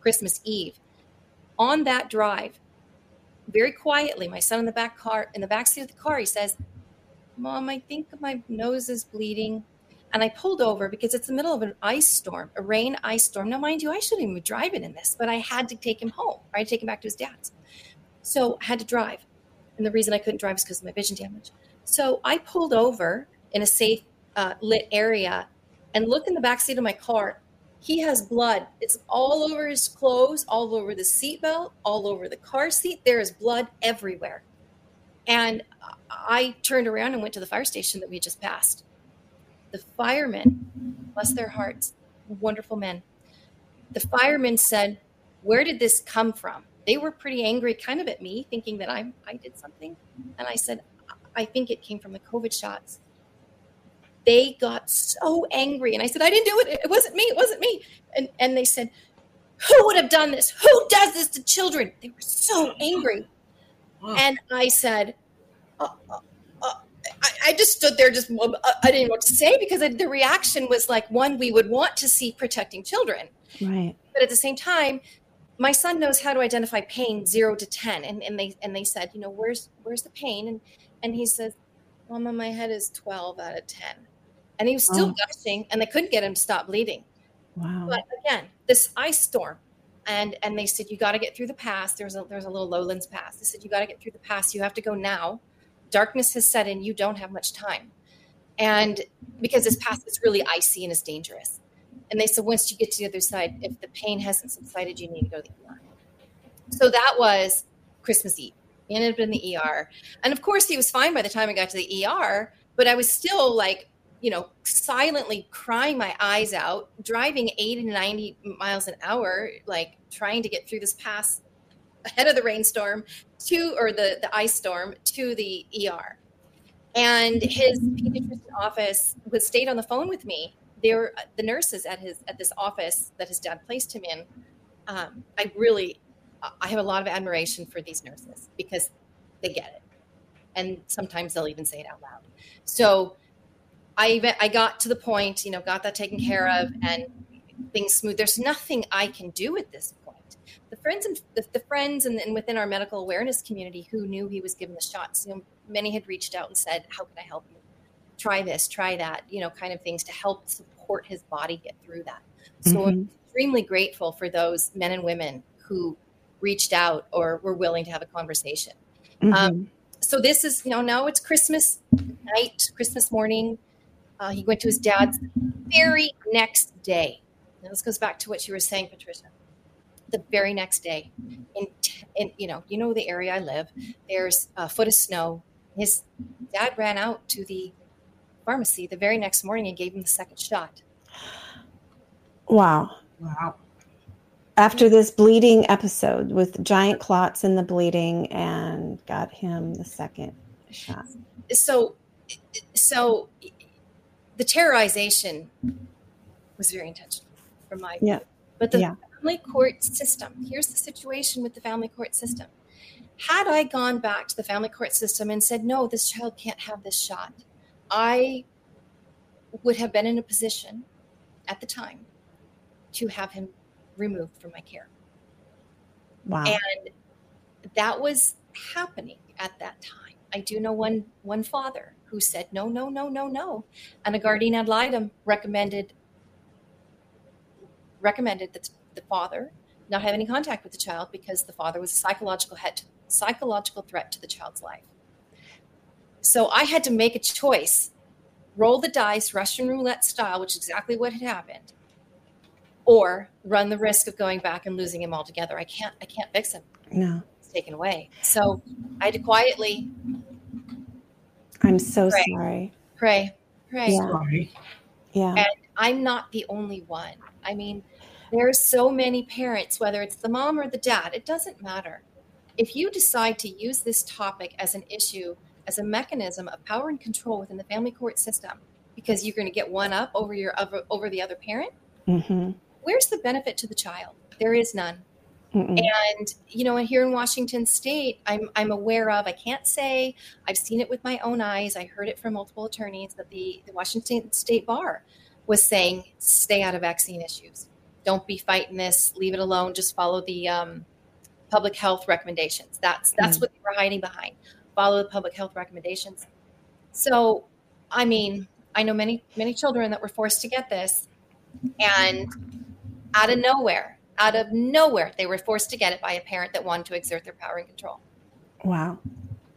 S3: Christmas Eve. On that drive, very quietly, my son in the back car, in the back seat of the car, he says, Mom, I think my nose is bleeding. And I pulled over because it's the middle of an ice storm, a rain ice storm. Now, mind you, I shouldn't even be driving in this, but I had to take him home. I had to take him back to his dad's. So I had to drive. And the reason I couldn't drive is because of my vision damage. So I pulled over in a safe, uh, lit area and look in the back seat of my car. He has blood. It's all over his clothes, all over the seatbelt, all over the car seat. There is blood everywhere. And I turned around and went to the fire station that we just passed. The firemen, bless their hearts, wonderful men. The firemen said, Where did this come from? They were pretty angry, kind of at me, thinking that I, I did something. And I said, I think it came from the COVID shots. They got so angry. And I said, I didn't do it. It wasn't me. It wasn't me. And, and they said, Who would have done this? Who does this to children? They were so angry.
S2: Oh,
S3: And I said, uh, uh, uh, I, I just stood there, just uh, I didn't know what to say because I, the reaction was like one we would want to see protecting children,
S1: Right.
S3: but at the same time, my son knows how to identify pain zero to ten, and, and they and they said, you know, where's where's the pain, and and he says, Mama, my head is twelve out of ten, and he was still
S1: Oh.
S3: gushing, and they couldn't get him to stop bleeding.
S1: Wow.
S3: But again, this ice storm, and and they said you got to get through the pass. There's a there's a little lowlands pass. They said you got to get through the pass. You have to go now. Darkness has set in. You don't have much time, and because this pass is really icy and is dangerous. And they said once you get to the other side, if the pain hasn't subsided, you need to go to the ER. So that was Christmas Eve. He ended up in the ER, and of course he was fine by the time I got to the ER. But I was still like you know, silently crying my eyes out, driving 80 to 90 miles an hour, like trying to get through this pass ahead of the rainstorm to, or the, the ice storm to the ER. And his pediatrician office was stayed on the phone with me. There, the nurses at his at this office that his dad placed him in. Um, I really, I have a lot of admiration for these nurses because they get it, and sometimes they'll even say it out loud. So I even I got to the point, you know, got that taken care of, and things smooth. There's nothing I can do at this point. The friends and the, the friends and, and within our medical awareness community who knew he was given the shots, you know, many had reached out and said, "How can I help you? Try this, try that," you know, kind of things to help support his body get through that. So I'm extremely grateful for those men and women who reached out or were willing to have a conversation.
S1: Mhm.
S3: Um, so this is you know now it's christmas night christmas morning uh, he went to his dad's very next day now this goes back to what you were saying patricia the very next day in, in you know you know the area i live there's a foot of snow his dad ran out to the pharmacy the very next morning and gave him the second shot
S1: wow.
S2: Wow.
S1: After this bleeding episode with giant clots in the bleeding and got him the second shot.
S3: so so the terrorization was very intentional from my
S1: Yeah.
S3: view. but the
S1: Yeah.
S3: family court system here's the situation with the family court system had i gone back to the family court system and said no this child can't have this shot i would have been in a position at the time to have him removed from my care
S1: Wow.
S3: and that was happening at that time i do know one one father who said no no no no no and a guardian ad litem recommended recommended that the father not have any contact with the child because the father was a psychological head, psychological threat to the child's life so i had to make a choice roll the dice russian roulette style which is exactly what had happened or run the risk of going back and losing him altogether i can't i can't fix him
S1: no.
S3: it's taken away. So I had to quietly
S1: I'm so
S3: Right.
S1: sorry.
S3: pray, pray.
S1: Yeah.
S2: Sorry.
S1: Yeah.
S3: And I'm not the only one. I mean, there's so many parents, whether it's the mom or the dad, it doesn't matter. If you decide to use this topic as an issue, as a mechanism of power and control within the family court system, because you're going to get one up over your over, over the other parent,
S1: Mm-hmm.
S3: where's the benefit to the child? There is none.
S1: Mm-mm.
S3: and you know and here in washington state i'm i'm aware of i can't say i've seen it with my own eyes i heard it from multiple attorneys that the, the washington state bar was saying stay out of vaccine issues don't be fighting this leave it alone just follow the um, public health recommendations that's that's
S1: Mm.
S3: what they were hiding behind follow the public health recommendations so i mean i know many many children that were forced to get this and out of nowhere out of nowhere they were forced to get it by a parent that wanted to exert their power and control
S1: Wow.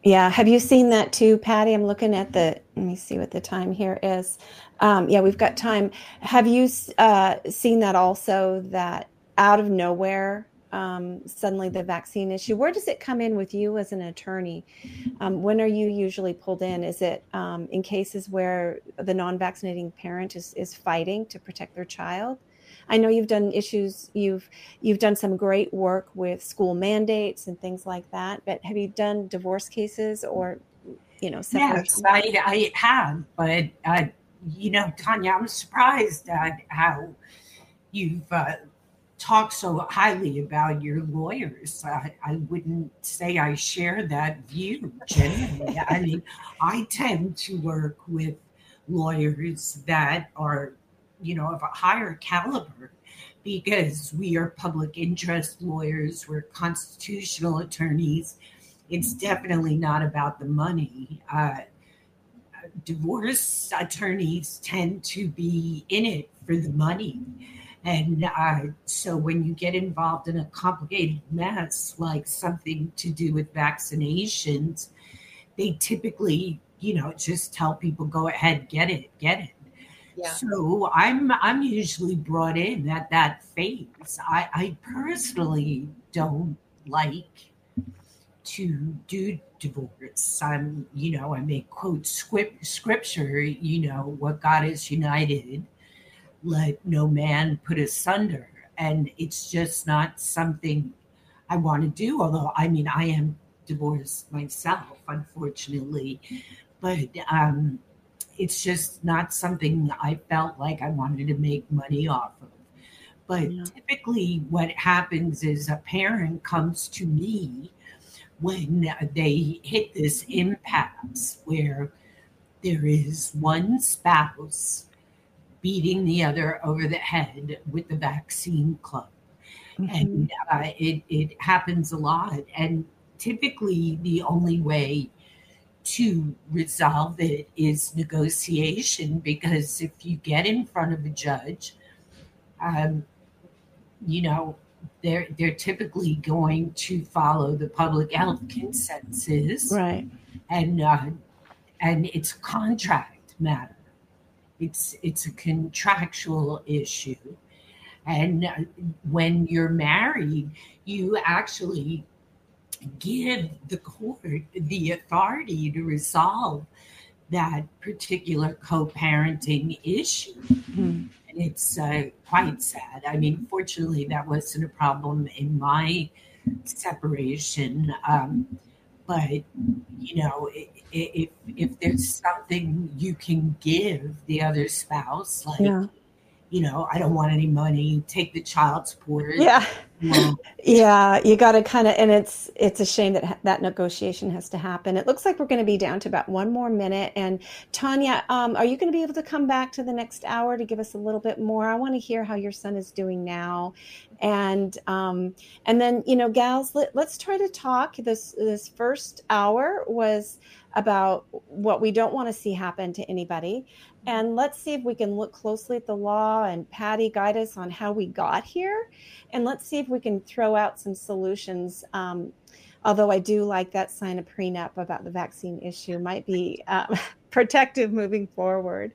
S1: Yeah. Have you seen that too, Patty? I'm looking at the, let me see what the time here is. Um, yeah, we've got time. Have you uh, seen that also that out of nowhere, um, suddenly the vaccine issue, where does it come in with you as an attorney? Um, when are you usually pulled in? Is it um, in cases where the non vaccinating parent is, is fighting to protect their child? I know you've done issues, you've you've done some great work with school mandates and things like that but have you done divorce cases or you know
S2: Yes. I, I have, but uh, you know, Tanya, I'm surprised at how you've uh, talked so highly about your lawyers. I, I wouldn't say I share that view generally. I mean, I tend to work with lawyers that are, you know, of a higher caliber because we are public interest lawyers, we're constitutional attorneys. It's definitely not about the money. Uh, divorce attorneys tend to be in it for the money. And uh, so when you get involved in a complicated mess like something to do with vaccinations, they typically, you know, just tell people go ahead, get it, get it.
S3: Yeah
S2: So I'm I'm usually brought in at that phase. I, I personally don't like to do divorce. I'm, you know, I may quote script, scripture, you know, what God has united, let no man put asunder. And it's just not something I want to do. Although, I mean, I am divorced myself, unfortunately, but um, it's just not something I felt like I wanted to make money off of. But
S1: Yeah.
S2: typically, what happens is a parent comes to me when they hit this impasse where there is one spouse beating the other over the head with the vaccine club.
S1: Mhm.
S2: And uh, it, it happens a lot. And typically, the only way to resolve it is negotiation because if you get in front of a judge, um, you know, they're they're typically going to follow the public health consensus
S1: Right.
S2: and uh, and it's a contract matter. It's it's a contractual issue, and uh, when you're married, you actually give the court the authority to resolve that particular co-parenting issue.
S1: Mhm.
S2: And it's uh, quite sad. I mean, fortunately, that wasn't a problem in my separation. Um, but you know, if if there's something you can give the other spouse, like
S1: Yeah.
S2: you know, I don't want any money, take the child support.
S1: Yeah.
S2: Well,
S1: Yeah, you got to kind of, and it's it's a shame that that negotiation has to happen. It looks like we're going to be down to about one more minute. And Tanya, um, are you going to be able to come back to the next hour to give us a little bit more? I want to hear how your son is doing now, and um, and then you know, gals, let, let's try to talk. This this first hour was about what we don't want to see happen to anybody. And let's see if we can look closely at the law and Patty guide us on how we got here and let's see if we can throw out some solutions. Um, although I do like that sign of prenup about the vaccine issue, might be um, protective moving forward.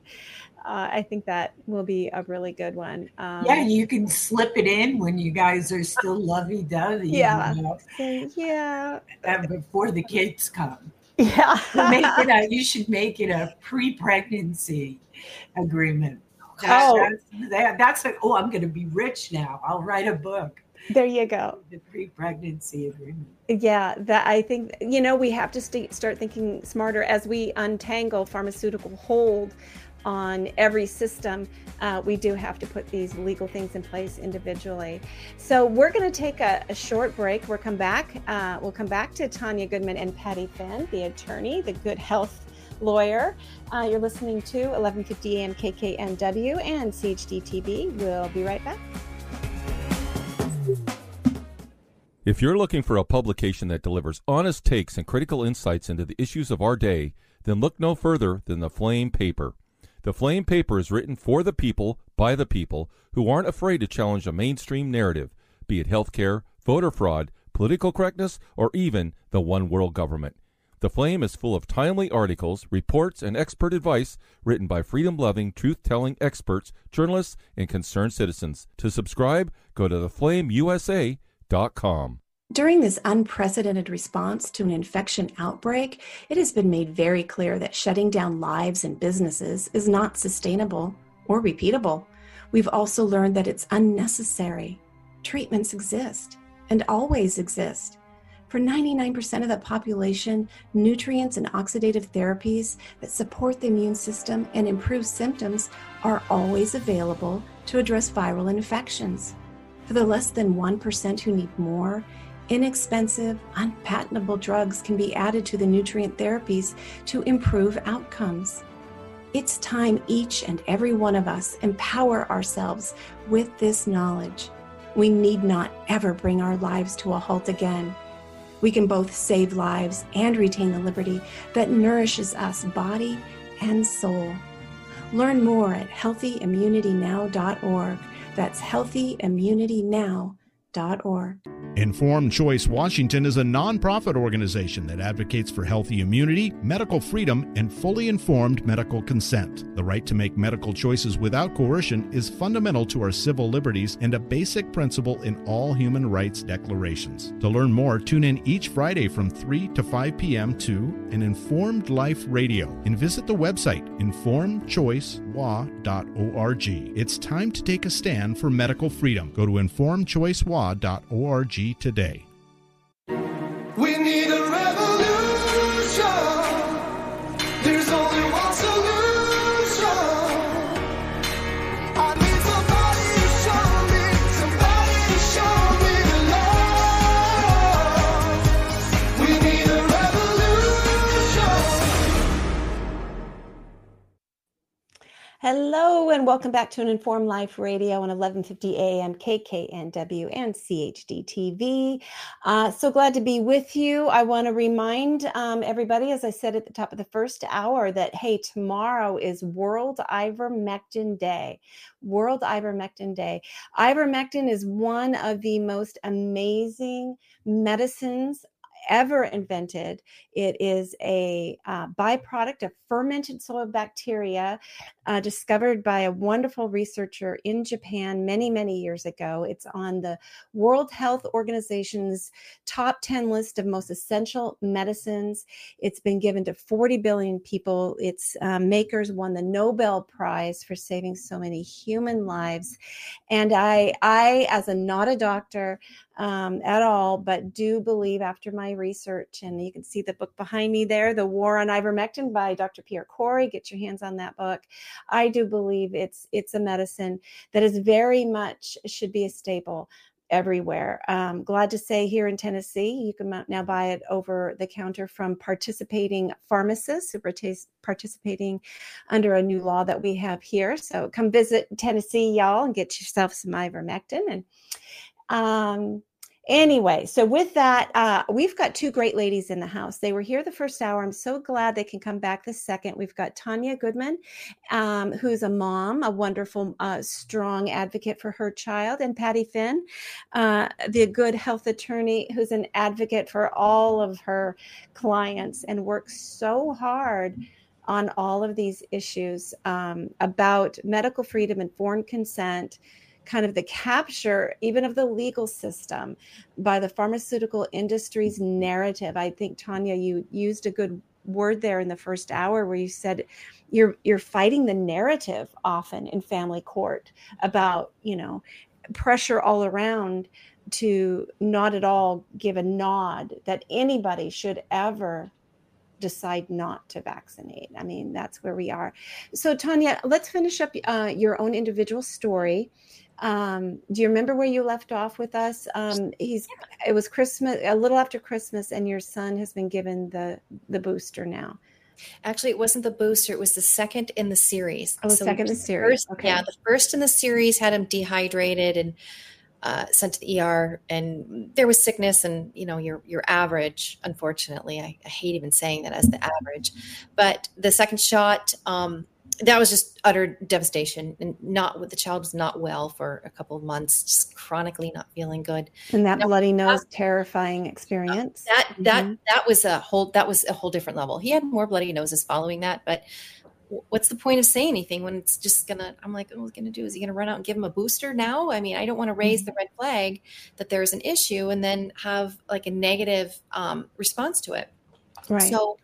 S1: Uh, I think that will be a really good one. Um,
S2: yeah, you can slip it in when you guys are still lovey dovey.
S1: Yeah.
S2: You know,
S1: yeah,
S2: uh, before the kids come.
S1: Yeah.
S2: You make it a, you should make it a pre-pregnancy agreement. That-
S1: Oh.
S2: that's, that, that's a, oh, I'm going to be rich now. I'll write a book.
S1: there you go.
S2: The pre-pregnancy agreement.
S1: Yeah, that I think you know we have to st- start thinking smarter as we untangle pharmaceutical hold on every system. Uh, we do have to put these legal things in place individually. So we're going to take a, a short break. We'll come back. Uh, we'll come back to Tanya Goodman and Patty Finn, the attorney, the good health lawyer. Uh, you're listening to 1150 AM KKNW and CHD TV. We'll be right back.
S4: If you're looking for a publication that delivers honest takes and critical insights into the issues of our day, then look no further than the Flame Paper. The Flame Paper is written for the people, by the people, who aren't afraid to challenge a mainstream narrative, be it healthcare, voter fraud, political correctness, or even the one world government. The Flame is full of timely articles, reports, and expert advice written by freedom loving, truth telling experts, journalists, and concerned citizens. To subscribe, go to theflameusa.com.
S5: During this unprecedented response to an infection outbreak, it has been made very clear that shutting down lives and businesses is not sustainable or repeatable. We've also learned that it's unnecessary. Treatments exist and always exist. For 99% of the population, nutrients and oxidative therapies that support the immune system and improve symptoms are always available to address viral infections. For the less than 1% who need more, inexpensive, unpatentable drugs can be added to the nutrient therapies to improve outcomes. It's time each and every one of us empower ourselves with this knowledge. We need not ever bring our lives to a halt again. We can both save lives and retain the liberty that nourishes us body and soul. Learn more at healthyimmunitynow.org. That's healthyimmunitynow.org.
S6: Informed Choice Washington is a nonprofit organization that advocates for healthy immunity, medical freedom, and fully informed medical consent. The right to make medical choices without coercion is fundamental to our civil liberties and a basic principle in all human rights declarations. To learn more, tune in each Friday from 3 to 5 p.m. to an Informed Life Radio and visit the website informedchoicewa.org. It's time to take a stand for medical freedom. Go to informedchoicewa.org today.
S7: We need a
S1: Hello and welcome back to an Informed Life Radio on 1150 AM KKNW and CHD TV. Uh, so glad to be with you. I want to remind um, everybody, as I said at the top of the first hour, that hey, tomorrow is World Ivermectin Day. World Ivermectin Day. Ivermectin is one of the most amazing medicines ever invented. It is a uh, byproduct of fermented soil bacteria uh, discovered by a wonderful researcher in Japan many, many years ago. It's on the World Health Organization's top 10 list of most essential medicines. It's been given to 40 billion people. Its uh, makers won the Nobel Prize for saving so many human lives. And I, I as a not a doctor, um, at all, but do believe after my research, and you can see the book behind me there, The War on Ivermectin by Dr. Pierre Kory. Get your hands on that book. I do believe it's it's a medicine that is very much should be a staple everywhere. Um, glad to say here in Tennessee, you can now buy it over the counter from participating pharmacists who partic- participating under a new law that we have here. So come visit Tennessee, y'all, and get yourself some ivermectin. And um, anyway, so with that, uh, we've got two great ladies in the house. They were here the first hour. I'm so glad they can come back the second. We've got Tanya Goodman, um, who's a mom, a wonderful, uh, strong advocate for her child, and Patty Finn, uh, the good health attorney who's an advocate for all of her clients and works so hard on all of these issues um, about medical freedom, informed consent, kind of the capture even of the legal system by the pharmaceutical industry's narrative. I think Tanya, you used a good word there in the first hour where you said you're you're fighting the narrative often in family court about you know pressure all around to not at all give a nod that anybody should ever decide not to vaccinate. I mean, that's where we are. So, Tanya, let's finish up uh, your own individual story. Um, do you remember where you left off with us? Um, he's it was Christmas, a little after Christmas, and your son has been given the the booster now.
S3: Actually, it wasn't the booster; it was the second in the series.
S1: Oh, the
S3: So
S1: second in the
S3: the
S1: series.
S3: First,
S1: Okay.
S3: Yeah, the first in the series had him dehydrated and uh, sent to the ER, and there was sickness, and you know, your your average. Unfortunately, I, I hate even saying that as the average, but the second shot. Um, that was just utter devastation and not with the child was not well for a couple of months just chronically not feeling good
S1: And that
S3: No,
S1: bloody nose, terrifying experience.
S3: that that
S1: Mhm.
S3: that was a whole that was a whole different level. He had more bloody noses following that, but what's the point of saying anything when it's just gonna? I'm like, oh, what's he gonna do? Is he gonna run out and give him a booster now? I mean, I don't want to raise the red flag that there's an issue and then have like a negative um, response to it.
S1: right.
S3: So,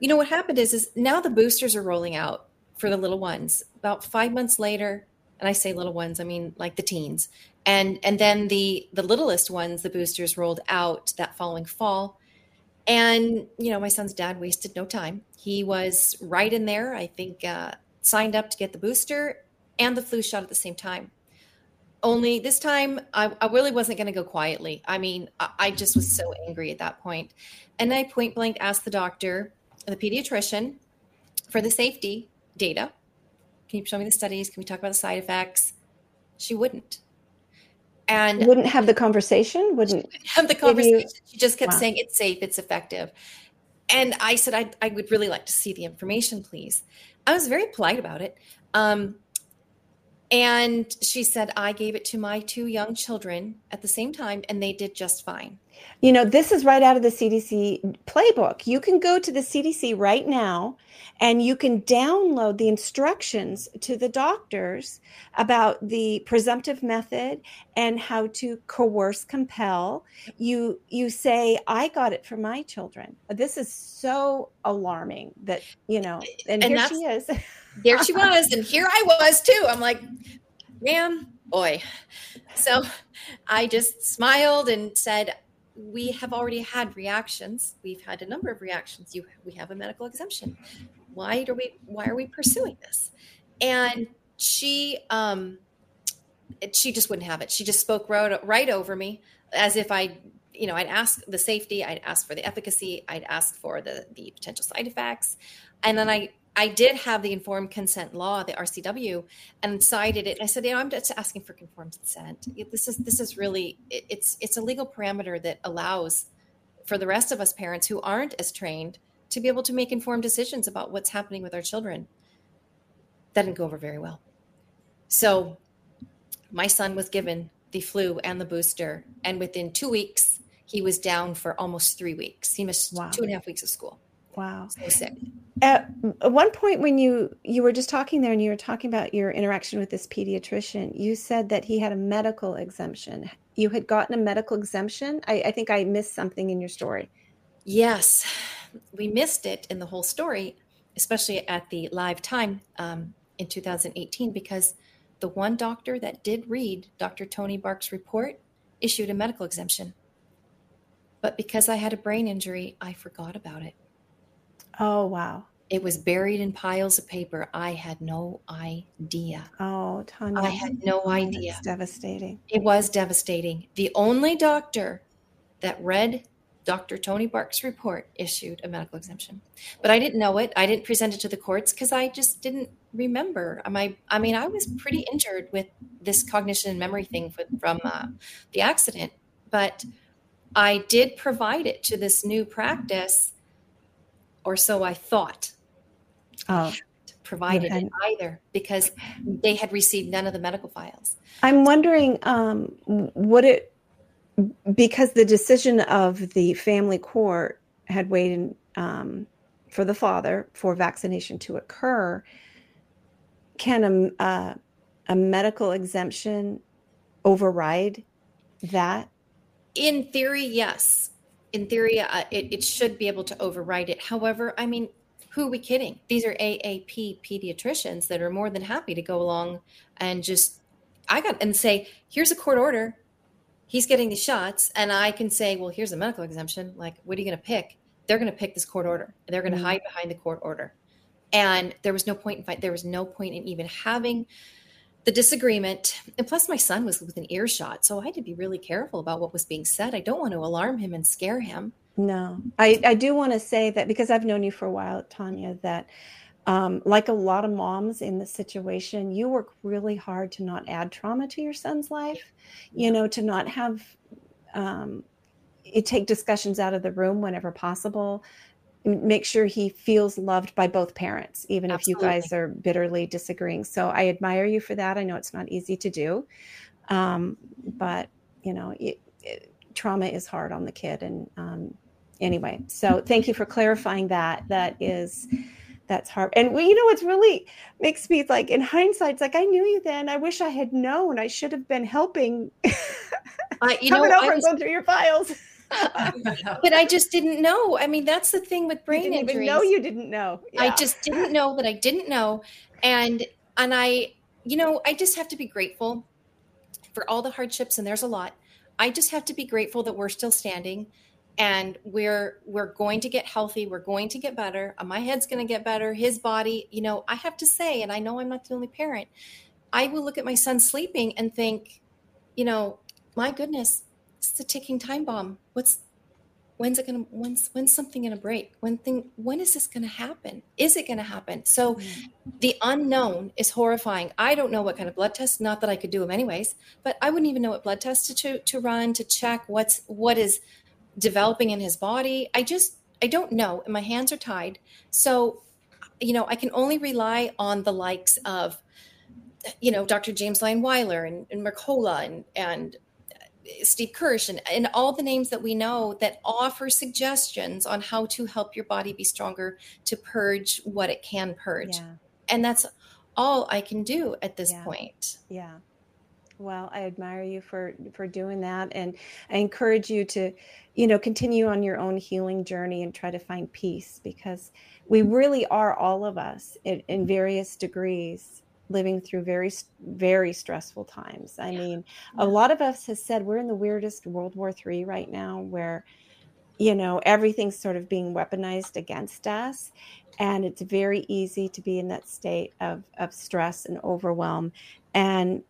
S3: you know what happened is is now the boosters are rolling out for the little ones. About five months later, and I say little ones, I mean like the teens, and and then the the littlest ones, the boosters rolled out that following fall. And you know, my son's dad wasted no time. He was right in there. I think uh, signed up to get the booster and the flu shot at the same time. Only this time, I, I really wasn't going to go quietly. I mean, I, I just was so angry at that point. And I point blank asked the doctor, the pediatrician, for the safety data. Can you show me the studies? Can we talk about the side effects? She wouldn't. And
S1: wouldn't have the conversation. Wouldn't.
S3: have the
S1: you-
S3: conversation. She just kept
S1: Wow.
S3: saying it's safe, it's effective. And I said, I, I would really like to see the information, please. I was very polite about it. Um, And she said, I gave it to my two young children at the same time, and they did just fine.
S1: You know, this is right out of the CDC playbook. You can go to the CDC right now and you can download the instructions to the doctors about the presumptive method and how to coerce compel. You you say I got it for my children. This is so alarming that, you know, and,
S3: And
S1: here she is.
S3: There she was, and here I was too. I'm like, "Ma'am, boy. So I just smiled and said, we have already had reactions. We've had a number of reactions. You, we have a medical exemption. Why do we? Why are we pursuing this? And she, um, she just wouldn't have it. She just spoke right, right over me, as if I, you know, I'd ask the safety, I'd ask for the efficacy, I'd ask for the the potential side effects, and then I. I did have the informed consent law, the RCW, and cited it. I said, you know, I'm just asking for informed consent. This is this is really it- it's it's a legal parameter that allows for the rest of us parents who aren't as trained to be able to make informed decisions about what's happening with our children. That didn't go over very well. So my son was given the flu and the booster, and within two weeks, he was down for almost three weeks. He missed
S1: Wow.
S3: two and a half weeks of school.
S1: Wow.
S3: So sick.
S1: At one point when you you were just talking there and you were talking about your interaction with this pediatrician, you said that he had a medical exemption. You had gotten a medical exemption. I, I think I missed something in your story.
S3: Yes, we missed it in the whole story, especially at the live time um, in 2018, because the one doctor that did read Dr. Toni Bark's report issued a medical exemption. But because I had a brain injury, I forgot about it.
S1: Oh wow.
S3: It was buried in piles of paper. I had no idea.
S1: Oh, Tanya.
S3: I had no idea.
S1: That's devastating.
S3: It was devastating. The only doctor that read Dr. Toni Bark's report issued a medical exemption. But I didn't know it. I didn't present it to the courts because I just didn't remember. I, I mean, I was pretty injured with this cognition and memory thing from uh, the accident, but I did provide it to this new practice, or so I thought
S1: Oh,
S3: provided
S1: And-
S3: either because they had received none of the medical files.
S1: I'm wondering, um, would it because the decision of the family court had waited um, for the father for vaccination to occur? Can a uh, a medical exemption override that?
S3: In theory, yes. In theory, uh, it, it should be able to override it. However, I mean, who are we kidding? These are AAP pediatricians that are more than happy to go along and just, I got, and say, here's a court order. He's getting these shots. And I can say, well, here's a medical exemption. Like, what are you going to pick? They're going to pick this court order. They're going to
S1: Mhm.
S3: hide behind the court order. And there was no point in fight. There was no point in even having the disagreement and plus my son was within earshot so i had to be really careful about what was being said. I don't want to alarm him and scare him.
S1: No, I, I do want to say that because I've known you for a while, Tanya, that um, like a lot of moms in this situation, you work really hard to not add trauma to your son's life, you know, to not have um, you take discussions out of the room whenever possible. Make sure he feels loved by both parents, even if you guys are bitterly disagreeing. So I admire you for that. I know it's not easy to do, um, but you know, it, it, trauma is hard on the kid, and um, anyway so thank you for clarifying that. That is that's hard and well, you know what's really makes me like in hindsight it's like i knew you then. I wish i had known. I should have been helping
S3: I, you know
S1: coming
S3: I
S1: over and going through your files
S3: but i just didn't know. I mean that's the thing with
S1: you
S3: brain
S1: didn't
S3: injuries
S1: even know you didn't know.
S3: I just didn't know that i didn't know. And and i you know i just have to be grateful for all the hardships and there's a lot. I just have to be grateful that we're still standing and we're we're going to get healthy we're going to get better. Uh, my head's going to get better his body you know i have to say and i know i'm not the only parent i will look at my son sleeping and think you know my goodness it's a ticking time bomb? What's when's it gonna when's when's something gonna break? When thing when is this gonna happen? Is it gonna happen? So mm-hmm. the unknown is horrifying. I don't know what kind of blood test not that i could do them anyways but i wouldn't even know what blood test to, to, to run to check what's what is developing in his body. I just i don't know and my hands are tied. So you know i can only rely on the likes of you know, Dr. James Lyons-Weiler and, and Mercola and, and Steve Kirsch and, and all the names that we know that offer suggestions on how to help your body be stronger to purge what it can purge.
S1: Yeah.
S3: And that's all I can do at this
S1: Yeah.
S3: point.
S1: Yeah. Well, I admire you for for doing that and I encourage you to, you know, continue on your own healing journey and try to find peace because we really are all of us in, in various degrees living through very very stressful times. I mean, a lot of us has said we're in the weirdest World War III right now where you know everything's sort of being weaponized against us and it's very easy to be in that state of of stress and overwhelm and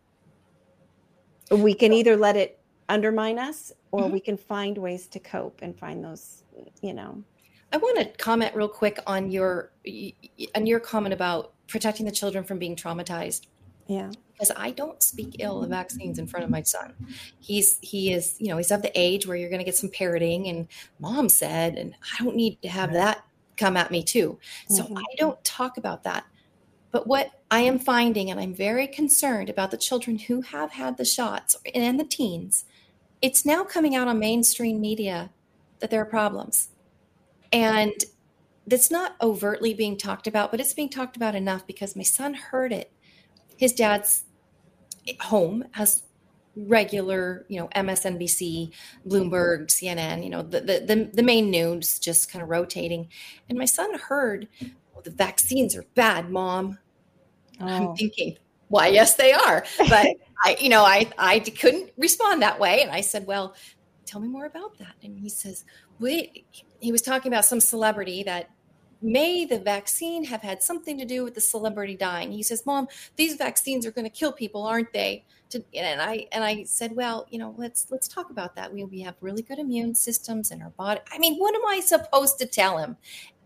S1: we can either let it undermine us or
S3: Mhm.
S1: we can find ways to cope and find those you know
S3: I want to comment real quick on your on your comment about protecting the children from being traumatized.
S1: yeah
S3: because I don't speak ill of vaccines in front of my son. He's he is you know he's of the age where you're going to get some parroting and mom said and I don't need to have that come at me too. So
S1: Mhm.
S3: I don't talk about that. But what I am finding and I'm very concerned about the children who have had the shots and the teens. It's now coming out on mainstream media that there are problems. And that's not overtly being talked about, but it's being talked about enough because my son heard it. His dad's home has regular, you know, MSNBC, Bloomberg, CNN, you know, the, the, the, the main news just kind of rotating. And my son heard, "Oh, the vaccines are bad, mom. I'm
S1: oh
S3: thinking, why, yes, they are. But I, you know, I, I couldn't respond that way. And I said, well, tell me more about that. And he says, wait, he was talking about some celebrity that may the vaccine have had something to do with the celebrity dying. He says, mom, these vaccines are going to kill people, aren't they? And I, and I said, well, you know, let's, let's talk about that. We, we have really good immune systems in our body. I mean, what am I supposed to tell him?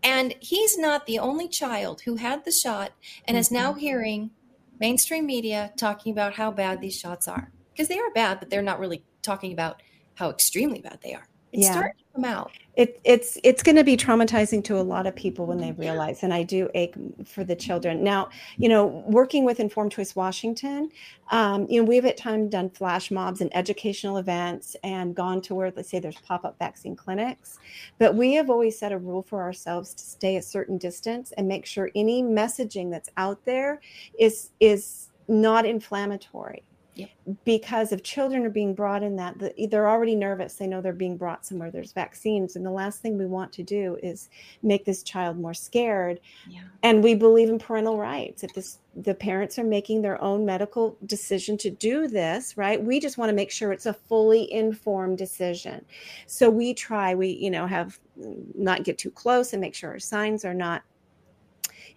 S3: And he's not the only child who had the shot and is now mm-hmm. hearing mainstream media talking about how bad these shots are because they are bad, but they're not really talking about how extremely bad they are. It's
S1: Yeah.
S3: starting to come out.
S1: it, it's it's going to be traumatizing to a lot of people when they realize and i do ache for the children now you know working with informed choice washington um, you know we've at times done flash mobs and educational events and gone to where let's say there's pop-up vaccine clinics but we have always set a rule for ourselves to stay a certain distance and make sure any messaging that's out there is is not inflammatory
S3: Yep.
S1: because if children are being brought in that the, they're already nervous they know they're being brought somewhere there's vaccines and the last thing we want to do is make this child more scared
S3: Yeah.
S1: and we believe in parental rights if this the parents are making their own medical decision to do this right we just want to make sure it's a fully informed decision so we try we you know have mm, not get too close and make sure our signs are not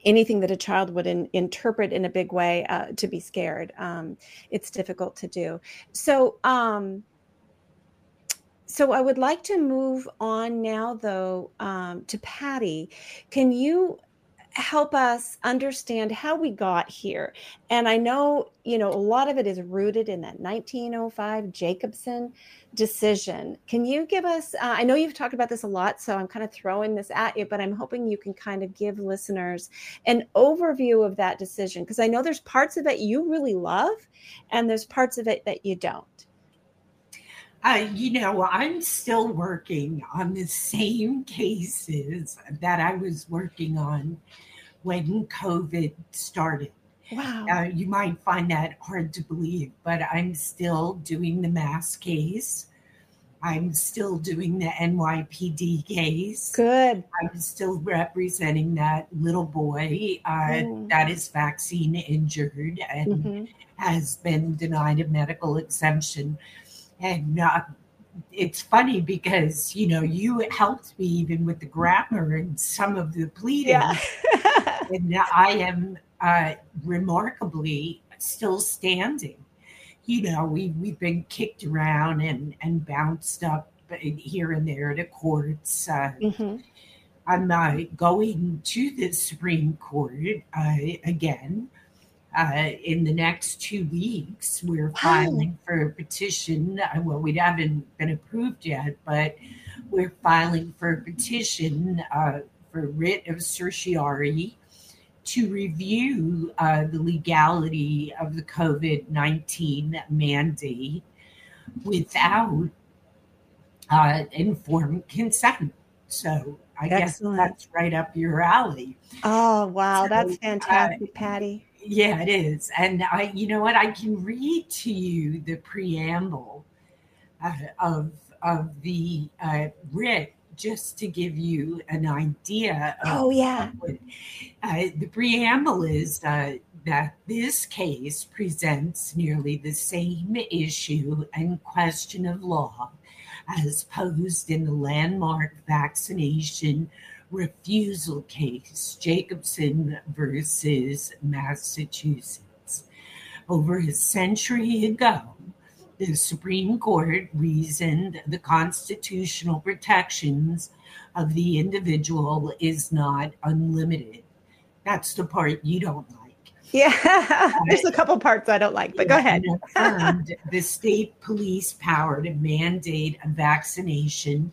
S1: anything that a child would in, interpret in a big way uh, to be scared um, it's difficult to do. So um, so i would like to move on now though um, to patty. Can you help us understand how we got here. And i know you know a lot of it is rooted in that 1905 jacobson decision. Can you give us uh, i know you've talked about this a lot so i'm kind of throwing this at you but i'm hoping you can kind of give listeners an overview of that decision because i know there's parts of it you really love and there's parts of it that you don't
S2: Uh, you know, I'm still working on the same cases that I was working on when COVID started.
S1: wow
S2: Uh, you might find that hard to believe, but I'm still doing the mass case. I'm still doing the NYPD case.
S1: good
S2: I'm still representing that little boy uh,
S1: Mm.
S2: that is vaccine injured and
S1: Mhm.
S2: has been denied a medical exemption. And uh, it's funny because, you know, you helped me even with the grammar and some of the pleading.
S1: yeah
S2: And I am uh, remarkably still standing. You know, we, we've been kicked around and, and bounced up here and there to courts. Uh,
S1: Mhm.
S2: I'm uh, going to the Supreme Court uh, again uh, in the next two weeks. We're filing for a petition. Uh, Well, we haven't been approved yet, but we're filing for a petition uh, for writ of certiorari to review uh, the legality of the COVID 19 mandate without uh, informed consent. So I
S1: Excellent.
S2: guess that's right up your alley.
S1: Oh, wow.
S2: So,
S1: That's
S2: uh,
S1: fantastic, Patty.
S2: Yeah, it is. And I, you know what? I can read to you the preamble uh, of of the uh, writ just to give you an idea. Of
S1: Oh, yeah.
S2: what- uh, the preamble is uh, that this case presents nearly the same issue and question of law as posed in the landmark vaccination refusal case, Jacobson versus Massachusetts. Over a century ago, the Supreme Court reasoned the constitutional protections of the individual is not unlimited. That's the part you don't like.
S1: Yeah. There's a couple parts I don't like, but go ahead.
S2: The state police power to mandate a vaccination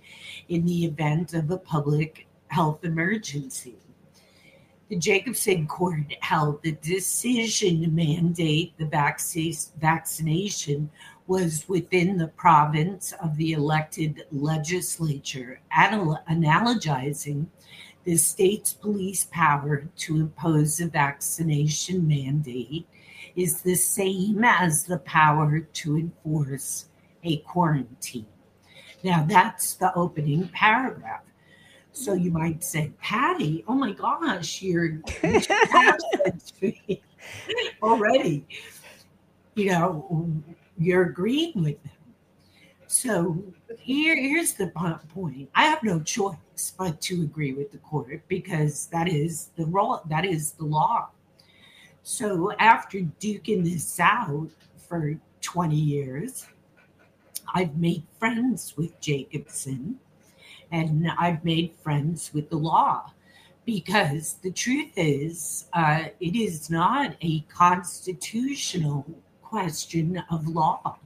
S2: in the event of a public health emergency. The Jacobson court held the decision to mandate the vacci- vaccination was within the province of the elected legislature, anal- analogizing the state's police power to impose a vaccination mandate is the same as the power to enforce a quarantine. Now, that's the opening paragraph. So you might say, Patty, oh my gosh, you're you just said to me already. You know, you're agreeing with them. So here, here's the point. I have no choice but to agree with the court because that is the law. That is the law. So after duking this out for 20 years, I've made friends with Jacobson and I've made friends with the law because the truth is, uh, it is not a constitutional question of law.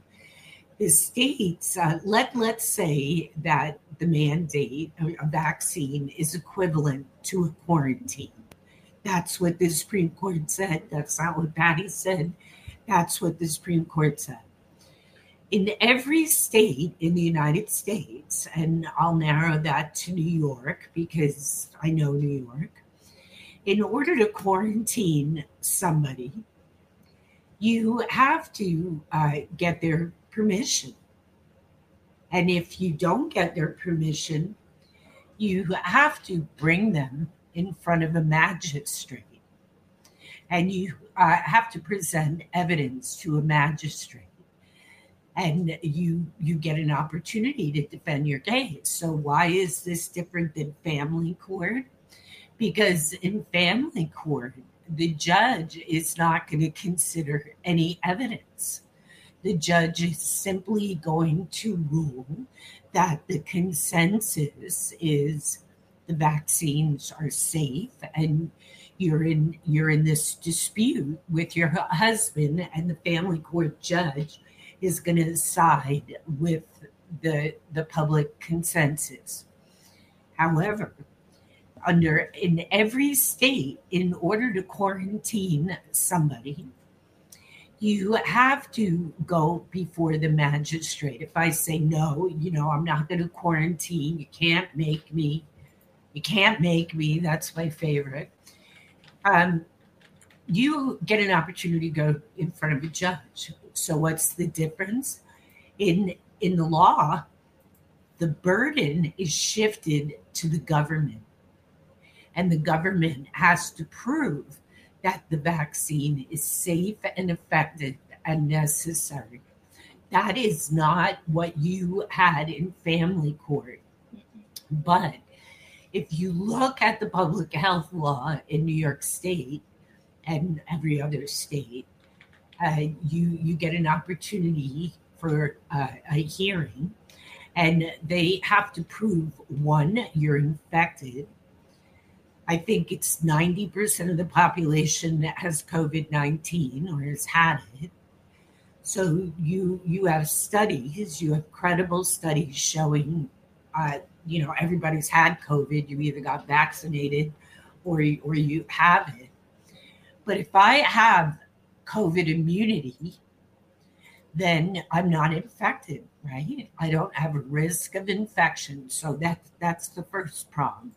S2: The states, uh, let, let's say that the mandate, a a vaccine, is equivalent to a quarantine. That's what the Supreme Court said. That's not what Patty said. That's what the Supreme Court said. In every state in the United States, and I'll narrow that to New York because I know New York, in order to quarantine somebody, you have to uh, get their permission. And if you don't get their permission, you have to bring them in front of a magistrate. And you uh, have to present evidence to a magistrate. And you you get an opportunity to defend your case. So why is this different than family court? Because in family court, the judge is not going to consider any evidence. The judge is simply going to rule that the consensus is the vaccines are safe and you're in you're in this dispute with your husband and the family court judge is going to side with the the public consensus. However under in every state in order to quarantine somebody you have to go before the magistrate. If i say no you know i'm not going to quarantine you can't make me you can't make me that's my favorite um, you get an opportunity to go in front of a judge so what's the difference in in the law the burden is shifted to the government and the government has to prove that the vaccine is safe and effective and necessary. That is not what you had in family court. But if you look at the public health law in New York State and every other state, uh, you you get an opportunity for uh, a hearing, and they have to prove one you're infected. I think it's 90% of the population that has COVID 19 or has had it. So you you have studies, you have credible studies showing, uh, you know, everybody's had COVID. You either got vaccinated or or you have it. But if I have COVID immunity, then I'm not infected, right? I don't have a risk of infection. So that that's the first prong.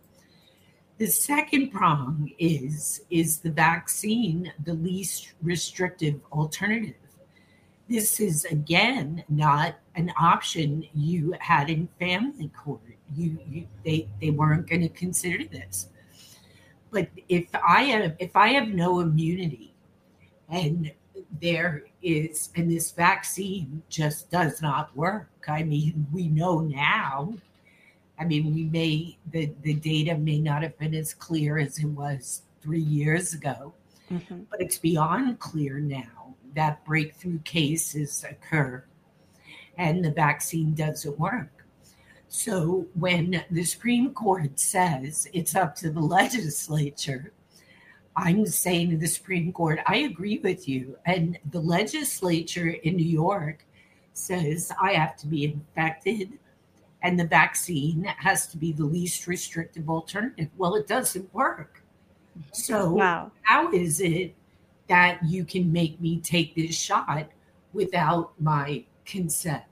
S2: The second prong is is the vaccine the least restrictive alternative? This is again not an option you had in family court. You, you they they weren't going to consider this. But if I have if I have no immunity and there is and this vaccine just does not work. I mean, we know now. I mean, we may the the data may not have been as clear as it was 3 years ago,
S1: Mhm.
S2: but it's beyond clear now that breakthrough cases occur and the vaccine doesn't work. So when the Supreme Court says it's up to the legislature, I'm saying to the Supreme Court, I agree with you. And the legislature in New York says I have to be infected and the vaccine has to be the least restrictive alternative. Well, it doesn't work. So
S1: Wow.
S2: how is it that you can make me take this shot without my consent?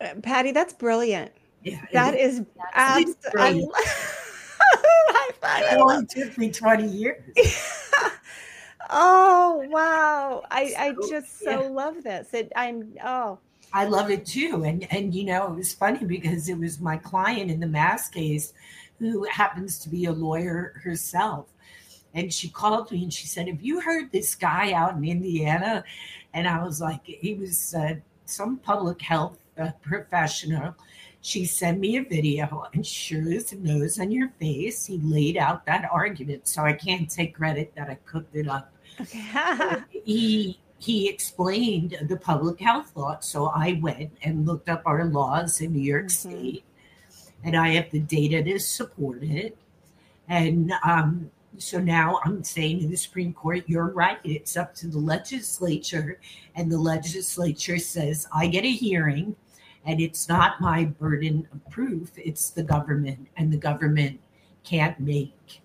S1: Uh, Patty, that's brilliant.
S2: Yeah,
S1: that
S2: is,
S1: is
S2: It is
S1: abs- I I
S2: it only took me 20 years.
S1: oh wow i i just so
S2: yeah.
S1: love this it i'm oh
S2: I love it too. And and you know, it was funny because it was my client in the mass case who happens to be a lawyer herself. And she called me and she said, Have you heard this guy out in Indiana? And I was like, He was uh, some public health uh, professional. She sent me a video, and sure as nose on your face, he laid out that argument. So I can't take credit that I cooked it up
S1: okay
S2: he he explained the public health law. So I went and looked up our laws in New York
S1: Mhm.
S2: State, and I have the data to support it. And um, so now I'm saying to the Supreme Court, you're right. It's up to the legislature, and the legislature says I get a hearing, and it's not my burden of proof. It's the government, and the government can't make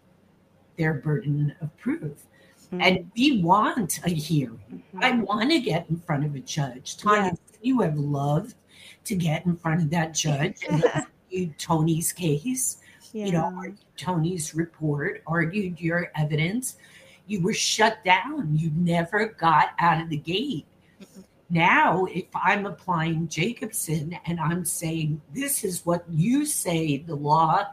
S2: their burden of proof. Hmm. And we want a hearing. I hmm. want to get in front of a judge. Tanya,
S1: Yes.
S2: you have loved to get in front of that judge and argue Toni's case,
S1: yeah.
S2: you know, Toni's report, argued your evidence. You were shut down. You never got out of the gate. Now, if I'm applying Jacobson and I'm saying this is what you say the law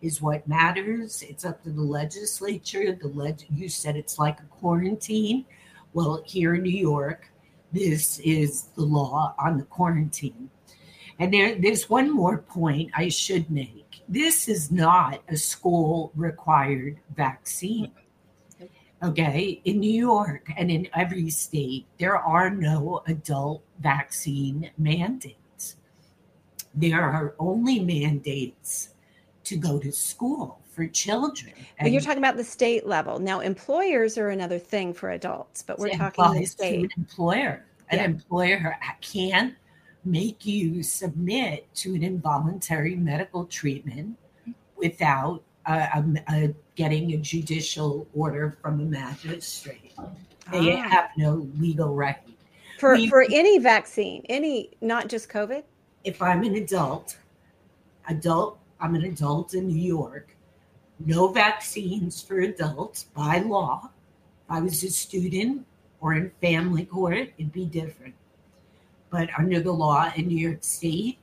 S2: is what matters. It's up to the legislature. The leg- you said it's like a quarantine. Well, here in New York, this is the law on the quarantine. And there, there's one more point I should make. This is not a school required vaccine. Okay, in New York and in every state, there are no adult vaccine mandates. There are only mandates to go to school for children.
S1: But you're talking about the state level now employers are another thing for adults but we're talking the
S2: to an
S1: state
S2: employer. An
S1: Yeah.
S2: employer can't make you submit to an involuntary medical treatment without uh, um, uh, getting a judicial order from a magistrate. They
S1: Ah.
S2: have no legal right.
S1: for
S2: we-
S1: for any vaccine any not just covid
S2: If I'm an adult, adult, I'm an adult in New York. No vaccines for adults by law. If I was a student or in family court, it'd be different. But under the law in New York State,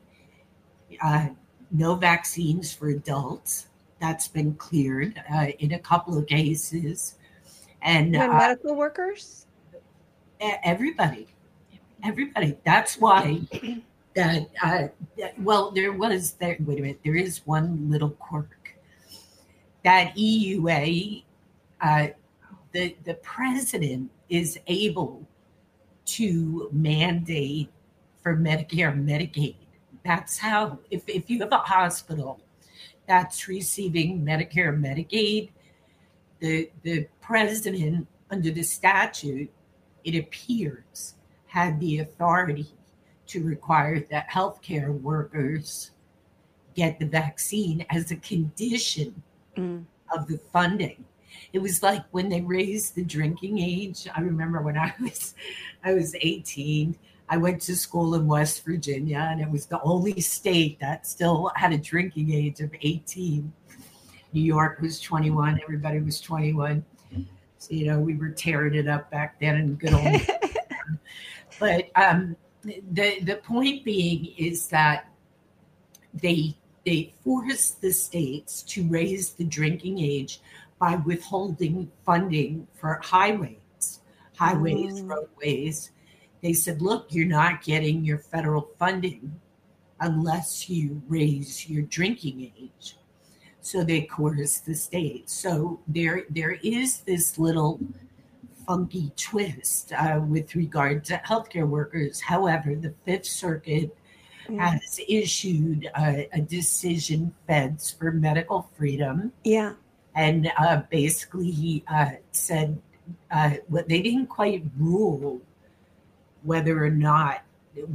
S2: uh, no vaccines for adults. That's been cleared uh, in a couple of cases. And uh,
S1: medical workers?
S2: everybody. Everybody. That's why that uh that- well there was there wait a minute there is one little quirk. That eua uh the the president is able to mandate for medicare and medicaid. That's how if, if you have a hospital that's receiving medicare and medicaid the the president under the statute it appears had the authority to require that healthcare workers get the vaccine as a condition
S1: Mm.
S2: of the funding it was like when they raised the drinking age. I remember when I was I was 18. I went to school in West Virginia, and it was the only state that still had a drinking age of 18. New York was 21. Everybody was 21. So you know we were tearing it up back then in good old. but um, the the point being is that they they forced the states to raise the drinking age by withholding funding for highways, highways,
S1: Mm.
S2: roadways. They said, look, you're not getting your federal funding unless you raise your drinking age. So they coerced the state. So there, there is this little funky twist uh, with regard to healthcare workers. However, the Fifth Circuit
S1: Yeah.
S2: has issued a, a decision, Feds for Medical Freedom,
S1: Yeah.
S2: and uh, basically he uh, said uh, what they didn't quite rule whether or not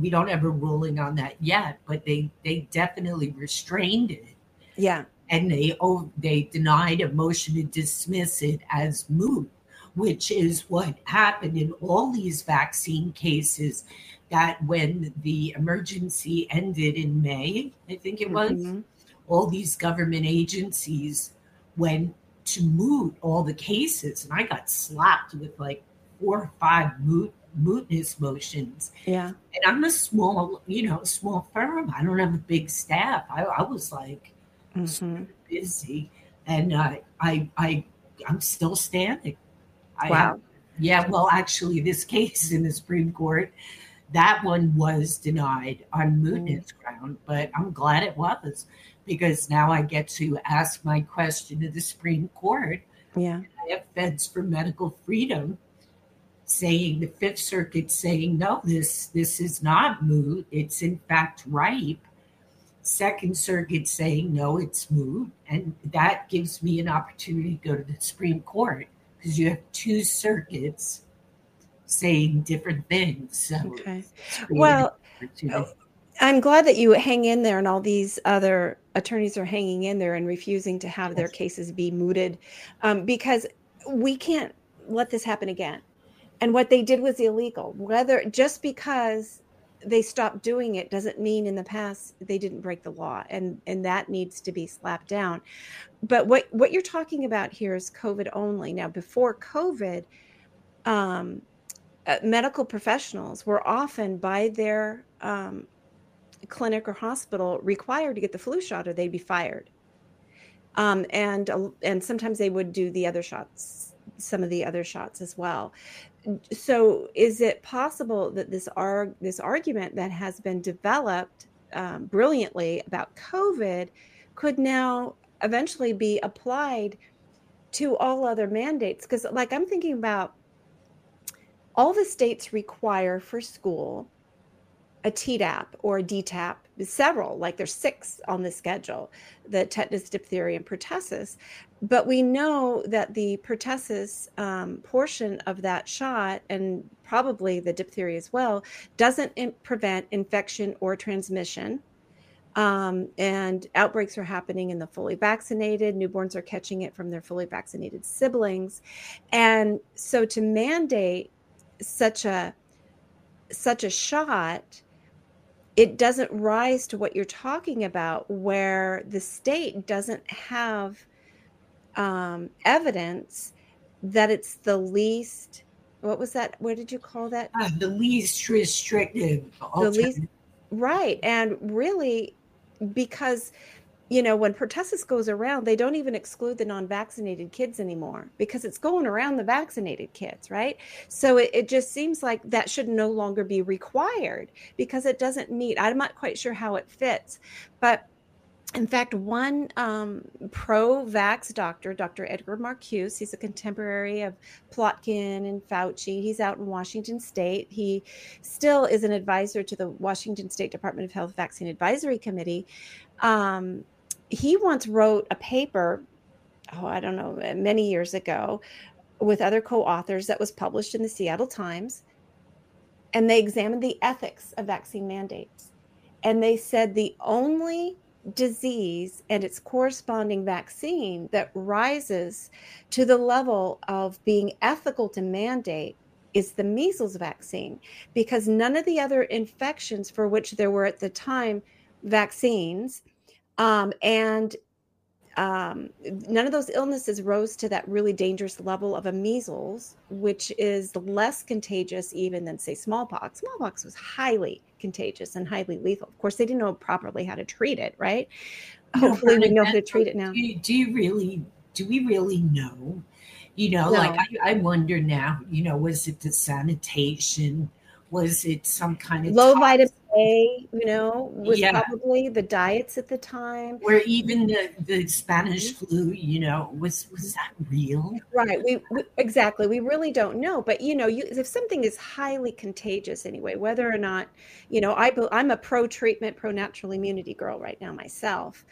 S2: we don't have a ruling on that yet, but they they definitely restrained it
S1: Yeah.
S2: and they oh, they denied a motion to dismiss it as moot, which is what happened in all these vaccine cases. That when the emergency ended in May, I think it was,
S1: Mhm.
S2: all these government agencies went to moot all the cases, and I got slapped with like four or five moot mootness motions.
S1: Yeah.
S2: And I'm a small, you know, small firm. I don't have a big staff. I, I was like
S1: Mhm.
S2: busy, and uh, I, I, I'm still standing. I,
S1: Wow.
S2: Yeah. Well, actually, this case in the Supreme Court, that one was denied on mootness ground, but I'm glad it was because now I get to ask my question to the Supreme Court.
S1: Yeah.
S2: I have Feds for Medical Freedom saying the Fifth Circuit saying no, this this is not moot. It's in fact ripe. Second Circuit saying no, it's moot, and that gives me an opportunity to go to the Supreme Court because you have two circuits saying different things. So
S1: Okay. Well. I'm glad that you hang in there and all these other attorneys are hanging in there and refusing to have their cases be mooted um, because we can't let this happen again. And what they did was illegal. Whether just because they stopped doing it doesn't mean in the past they didn't break the law and and that needs to be slapped down. But what what you're talking about here is COVID only. Now before COVID um uh, medical professionals were often by their um, clinic or hospital required to get the flu shot or they'd be fired. Um, and and sometimes they would do the other shots, some of the other shots as well. So, is it possible that this arg- this argument that has been developed um, brilliantly about COVID could now eventually be applied to all other mandates? Because, like, I'm thinking about all the states require for school a TDAP or a DTAP, several, like there's six on the schedule, the tetanus, diphtheria, and pertussis. But we know that the pertussis um, portion of that shot, and probably the diphtheria as well, doesn't in- prevent infection or transmission. Um, and outbreaks are happening in the fully vaccinated. Newborns are catching it from their fully vaccinated siblings. And so to mandate such a such a shot it doesn't rise to what you're talking about where the state doesn't have um, evidence that it's the least what was that what did you call that?
S2: Uh, the least restrictive
S1: the least right and really because you know when pertussis goes around they don't even exclude the non-vaccinated kids anymore because it's going around the vaccinated kids right so it, it just seems like that should no longer be required because it doesn't meet i'm not quite sure how it fits but in fact, one um, pro vax doctor, Dr. Edgar Marcuse, he's a contemporary of Plotkin and Fauci. He's out in Washington State. He still is an advisor to the Washington State Department of Health Vaccine Advisory Committee. Um, he once wrote a paper, oh, I don't know, uh, many years ago, with other co authors that was published in the Seattle Times. And they examined the ethics of vaccine mandates. And they said the only disease and its corresponding vaccine that rises to the level of being ethical to mandate is the measles vaccine because none of the other infections for which there were at the time vaccines um, and um, none of those illnesses rose to that really dangerous level of a measles, which is less contagious even than, say, smallpox. Smallpox was highly contagious and highly lethal. Of course, they didn't know properly how to treat it, right?
S2: No,
S1: Hopefully, we know how to treat it now.
S2: Do you, do you really? Do we really know? You know,
S1: No.
S2: like I, I wonder now. You know, was it the sanitation? Was it some kind of
S1: Low
S2: tox-
S1: vitamin A, you know, was
S2: Yeah.
S1: probably the diets at the time.
S2: Where even the, the Spanish mm-hmm. flu, you know, was was that real?
S1: Right. We, we exactly. We really don't know. But you know, you if something is highly contagious anyway, whether or not, you know, I I'm a pro treatment, pro natural immunity girl right now myself.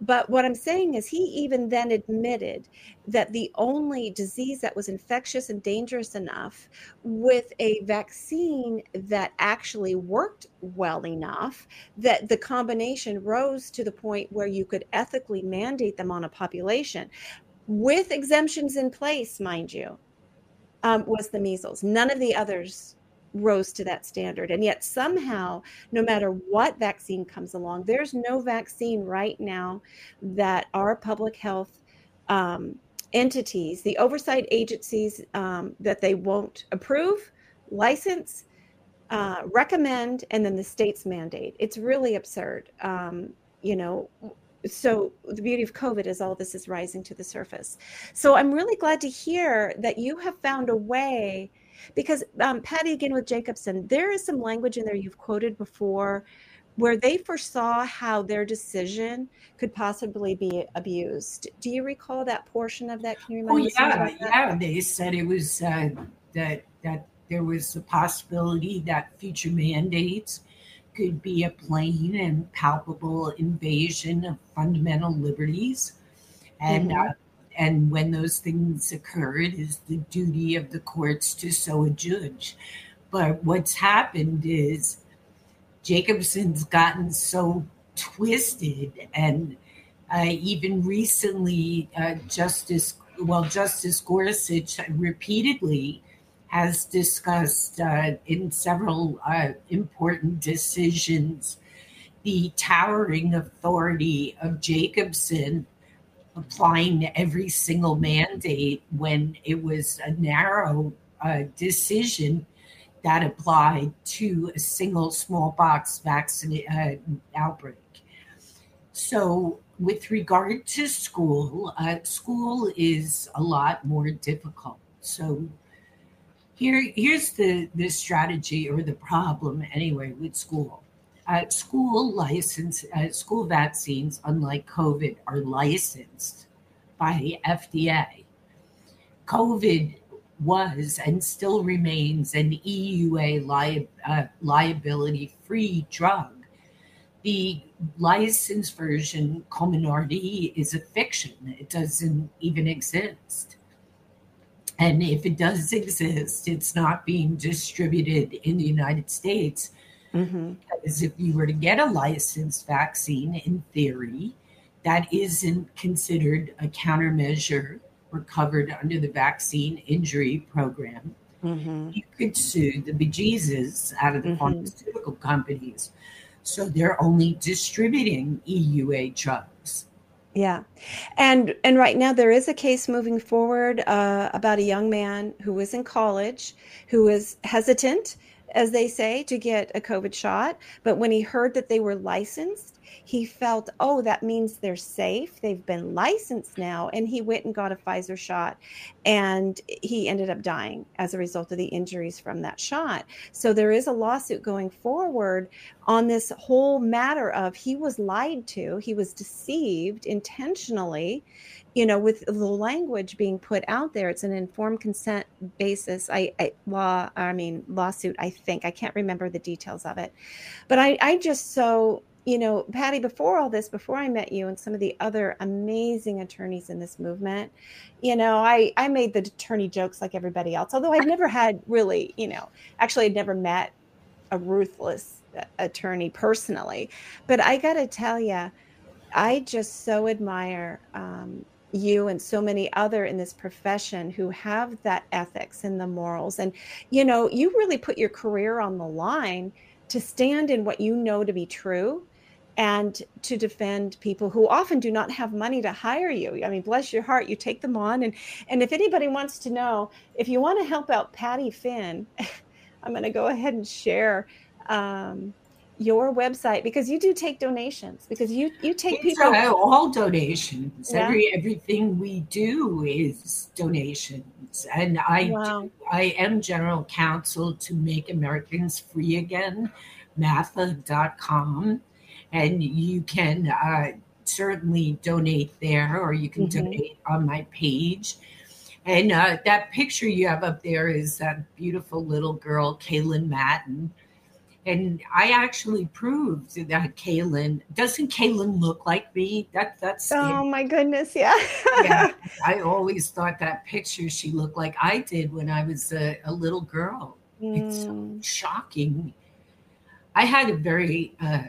S1: But what I'm saying is, he even then admitted that the only disease that was infectious and dangerous enough with a vaccine that actually worked well enough that the combination rose to the point where you could ethically mandate them on a population with exemptions in place, mind you, um, was the measles. None of the others rose to that standard. And yet, somehow, no matter what vaccine comes along, there's no vaccine right now that our public health um, entities, the oversight agencies, um, that they won't approve, license, uh, recommend, and then the states mandate. It's really absurd. Um, you know, so the beauty of COVID is all this is rising to the surface. So I'm really glad to hear that you have found a way because um, Patty, again with Jacobson, there is some language in there you've quoted before where they foresaw how their decision could possibly be abused. Do you recall that portion of that? Can you
S2: Oh yeah, yeah. They said it was uh, that that there was a possibility that future mandates could be a plain and palpable invasion of fundamental liberties, and
S1: Mhm.
S2: uh, and when those things occur, it is the duty of the courts to so adjudge. But what's happened is Jacobson's gotten so twisted and uh, even recently, uh, Justice well, Justice Gorsuch repeatedly has discussed uh, in several uh, important decisions the towering authority of Jacobson applying to every single mandate when it was a narrow uh, decision that applied to a single smallpox vaccine uh, outbreak. So, with regard to school, uh, school is a lot more difficult. So, here, here's the, the strategy or the problem, anyway, with school. Uh, school license, uh, school vaccines, unlike COVID, are licensed by the FDA. COVID was and still remains an EUA li- uh, liability free drug. The licensed version, Comirnaty, is a fiction. It doesn't even exist. And if it does exist, it's not being distributed in the United States.
S1: Mhm.
S2: Because if you were to get a licensed vaccine, in theory, that isn't considered a countermeasure or covered under the vaccine injury program.
S1: Mhm.
S2: You could sue the bejesus out of the
S1: Mhm.
S2: pharmaceutical companies. So they're only distributing EUA drugs.
S1: Yeah, and and right now there is a case moving forward uh, about a young man who was in college, who was hesitant, as they say, to get a COVID shot. But when he heard that they were licensed, he felt, oh, that means they're safe. They've been licensed now, and he went and got a Pfizer shot, and he ended up dying as a result of the injuries from that shot. So there is a lawsuit going forward on this whole matter of he was lied to, he was deceived intentionally, you know, with the language being put out there. It's an informed consent basis. I, I law, I mean lawsuit. I think I can't remember the details of it, but I, I just so you know, Patty. Before all this, before I met you and some of the other amazing attorneys in this movement, you know, I I made the attorney jokes like everybody else. Although I've never had really, you know, actually I'd never met a ruthless attorney personally. But I got to tell you, I just so admire um, you and so many other in this profession who have that ethics and the morals. And, you know, you really put your career on the line to stand in what you know to be true and to defend people who often do not have money to hire you. I mean, bless your heart, you take them on. And, and if anybody wants to know, if you want to help out Patty Finn, I'm going to go ahead and share um, your website because you do take donations because you you take
S2: It's,
S1: people
S2: uh, all donations.
S1: Yeah.
S2: Every everything we do is donations, and I
S1: Wow.
S2: I am general counsel to Make Americans Free Again, matha.com, and you can uh, certainly donate there, or you can
S1: Mhm.
S2: donate on my page. And uh, that picture you have up there is that beautiful little girl, Kaylin Madden. And I actually proved that Kaylin doesn't Kaylin look like me? That that's
S1: Oh my goodness, yeah.
S2: yeah. I always thought that picture she looked like I did when I was a, a little girl. It's so
S1: Mm,
S2: shocking. I had a very uh,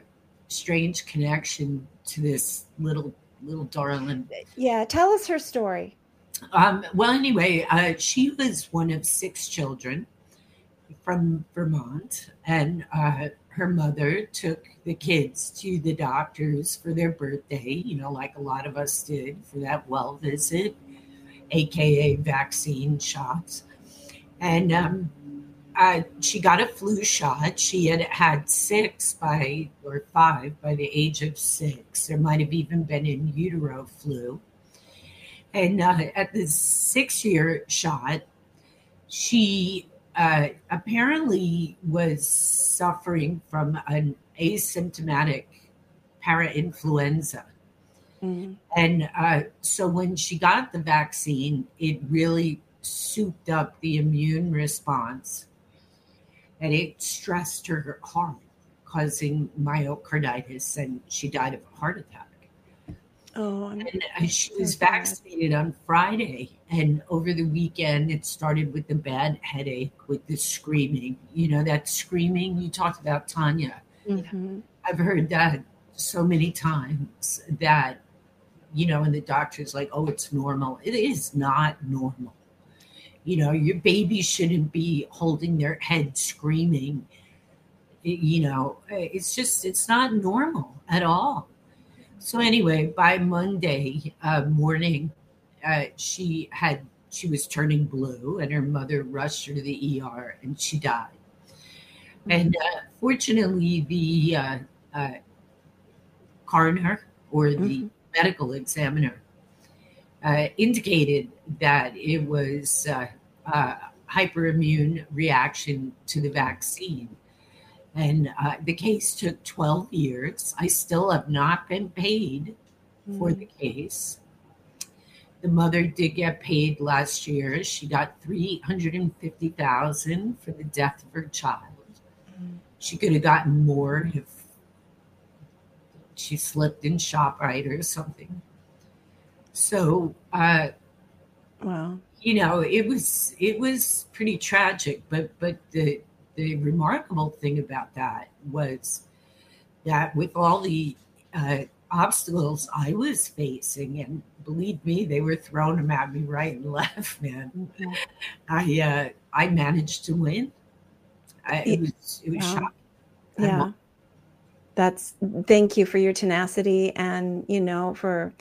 S2: strange connection to this little little darling.
S1: yeah, tell us her story.
S2: Um, well, anyway, uh, she was one of six children from Vermont, and uh, her mother took the kids to the doctors for their birthday, you know, like a lot of us did for that well visit, aka vaccine shots. And um, uh, she got a flu shot. She had had six by, or five by the age of six. There might have even been in utero flu. And uh, at the six year shot, she uh, apparently was suffering from an asymptomatic parainfluenza.
S1: Mm,
S2: And uh, so when she got the vaccine, it really souped up the immune response and it stressed her heart, causing myocarditis, and she died of a heart attack.
S1: Oh, I'm,
S2: And uh, she was
S1: So
S2: vaccinated on Friday, and over the weekend, it started with the bad headache, with the screaming. You know, that screaming you talked about, Tanya.
S1: mhm.
S2: I've heard that so many times that, you know, and the doctor's like, oh, it's normal. It is not normal. You know, your baby shouldn't be holding their head screaming. You know, it's just, it's not normal at all. So, anyway, by Monday uh, morning, uh, she had, she was turning blue, and her mother rushed her to the ER and she died. And uh, fortunately, the uh, uh, coroner or the
S1: Mhm.
S2: medical examiner uh, indicated that it was uh, uh, hyperimmune reaction to the vaccine. And uh, the case took 12 years. I still have not been paid for the case. The mother did get paid last year. She got 350,000 for the death of her child. She could have gotten more if she slipped in ShopRite or something. So, uh,
S1: Wow.
S2: you know, it was it was pretty tragic. But but the the remarkable thing about that was that with all the uh, obstacles I was facing, and believe me, they were throwing them at me right and left, man.
S1: Mhm.
S2: I uh, I managed to win. I, it
S1: It-
S2: was it was
S1: wow.
S2: shocking.
S1: Yeah. That's thank you for your tenacity and you know for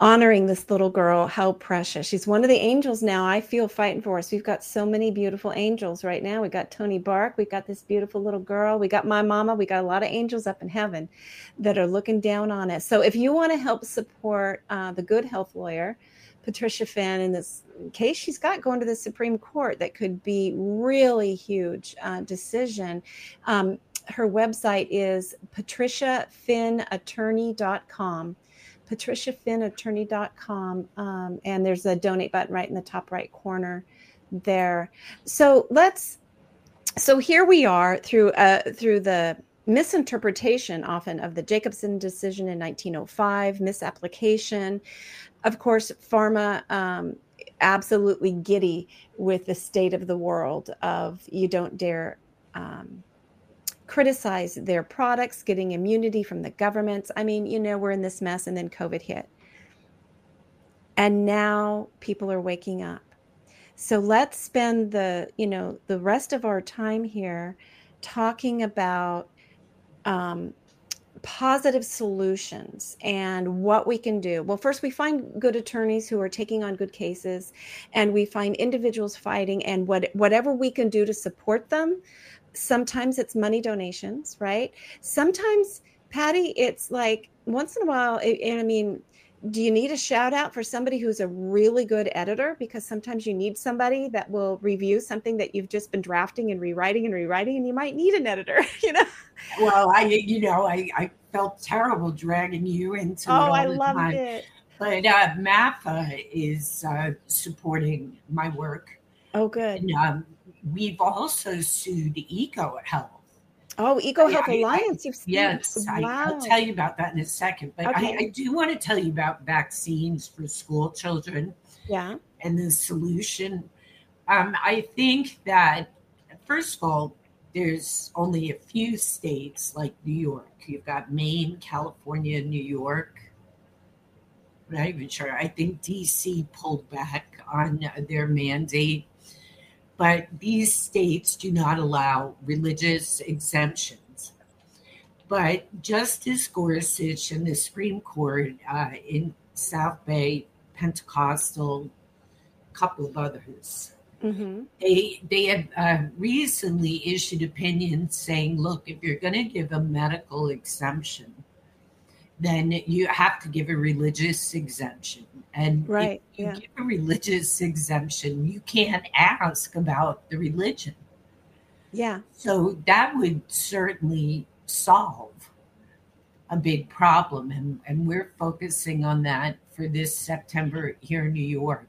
S1: honoring this little girl. How precious. She's one of the angels now i feel fighting for us. We've got so many beautiful angels right now. We got toni bark. We got this beautiful little girl. We got my mama. We got a lot of angels up in heaven that are looking down on us. So if you want to help support uh, the good health lawyer patricia finn in this case she's got going to the supreme court that could be really huge uh, decision. Um, her website is patriciafinnattorney.com patriciafinnattorney.com um, and there's a donate button right in the top right corner there. So let's so here we are through uh, through the misinterpretation often of the jacobson decision in 1905 misapplication. Of course pharma um, absolutely giddy with the state of the world of you don't dare um, criticize their products, getting immunity from the governments. I mean, you know, we're in this mess and then COVID hit. And now people are waking up. So let's spend the, you know, the rest of our time here talking about um, positive solutions and what we can do. Well, first, we find good attorneys who are taking on good cases, and we find individuals fighting, and what whatever we can do to support them. Sometimes it's money donations, right? Sometimes, Patty, it's like once in a while, and I mean, do you need a shout out for somebody who's a really good editor because sometimes you need somebody that will review something that you've just been drafting and rewriting and rewriting and you might need an editor you know
S2: Well, I, you know, I, I felt terrible dragging you into it
S1: oh i loved
S2: time.
S1: it
S2: But uh, MAFA is uh, supporting my work.
S1: oh good
S2: And um, we've also sued EcoHealth.
S1: oh eco health
S2: I- I-
S1: alliance seen
S2: Yes, I,
S1: wow
S2: I'll tell you about that in a second. But
S1: Okay.
S2: I, I do want to tell you about vaccines for school children
S1: yeah
S2: and the solution. Um, I think that, first of all, there's only a few states like New York. You've got Maine, California, New York. I'm not even sure. I think DC pulled back on their mandate. But these states do not allow religious exemptions. But Justice Gorsuch and the Supreme Court uh, in South Bay, Pentecostal, a couple of others,
S1: hmm
S2: they they have uh, recently issued opinions saying, look, if you're going to give a medical exemption, then you have to give a religious exemption. And
S1: Right,
S2: if you
S1: yeah.
S2: give a religious exemption, you can't ask about the religion.
S1: yeah
S2: So that would certainly solve a big problem. And, and we're focusing on that for this September here in New York.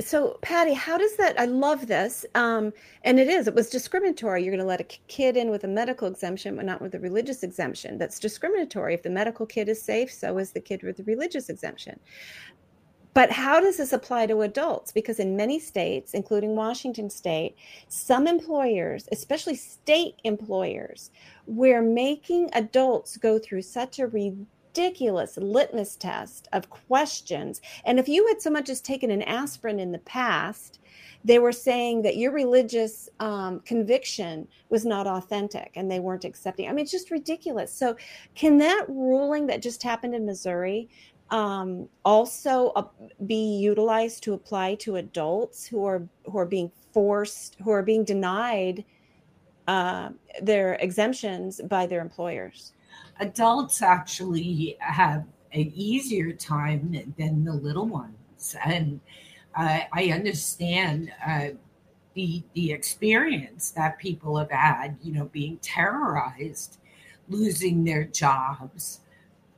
S1: So, Patty, how does that? I love this. Um, and it is, it was discriminatory. You're going to let a kid in with a medical exemption, but not with a religious exemption. That's discriminatory. If the medical kid is safe, so is the kid with the religious exemption. But how does this apply to adults? Because in many states, including Washington state, some employers, especially state employers, we're making adults go through such a ridiculous litmus test of questions. And if you had so much as taken an aspirin in the past, they were saying that your religious um, conviction was not authentic and they weren't accepting. I mean, it's just ridiculous. So, can that ruling that just happened in Missouri um, also uh, be utilized to apply to adults who are who are being forced, who are being denied uh, their exemptions by their employers?
S2: adults actually have an easier time than the little ones and uh, i understand uh, the the experience that people have had you know being terrorized losing their jobs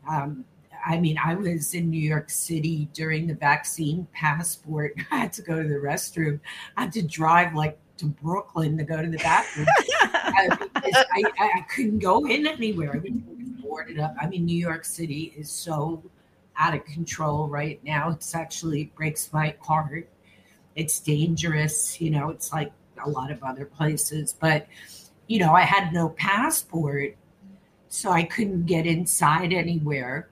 S2: um, I mean, I was in New York City during the vaccine passport. I had to go to the restroom. I had to drive like to Brooklyn to go to the bathroom. Uh, I, I, I, I couldn't go in anywhere. Everything was boarded up. I mean, New York City is so out of control right now. It's actually breaks my heart. It's dangerous. You know, it's like a lot of other places. But, you know, I had no passport, so I couldn't get inside anywhere.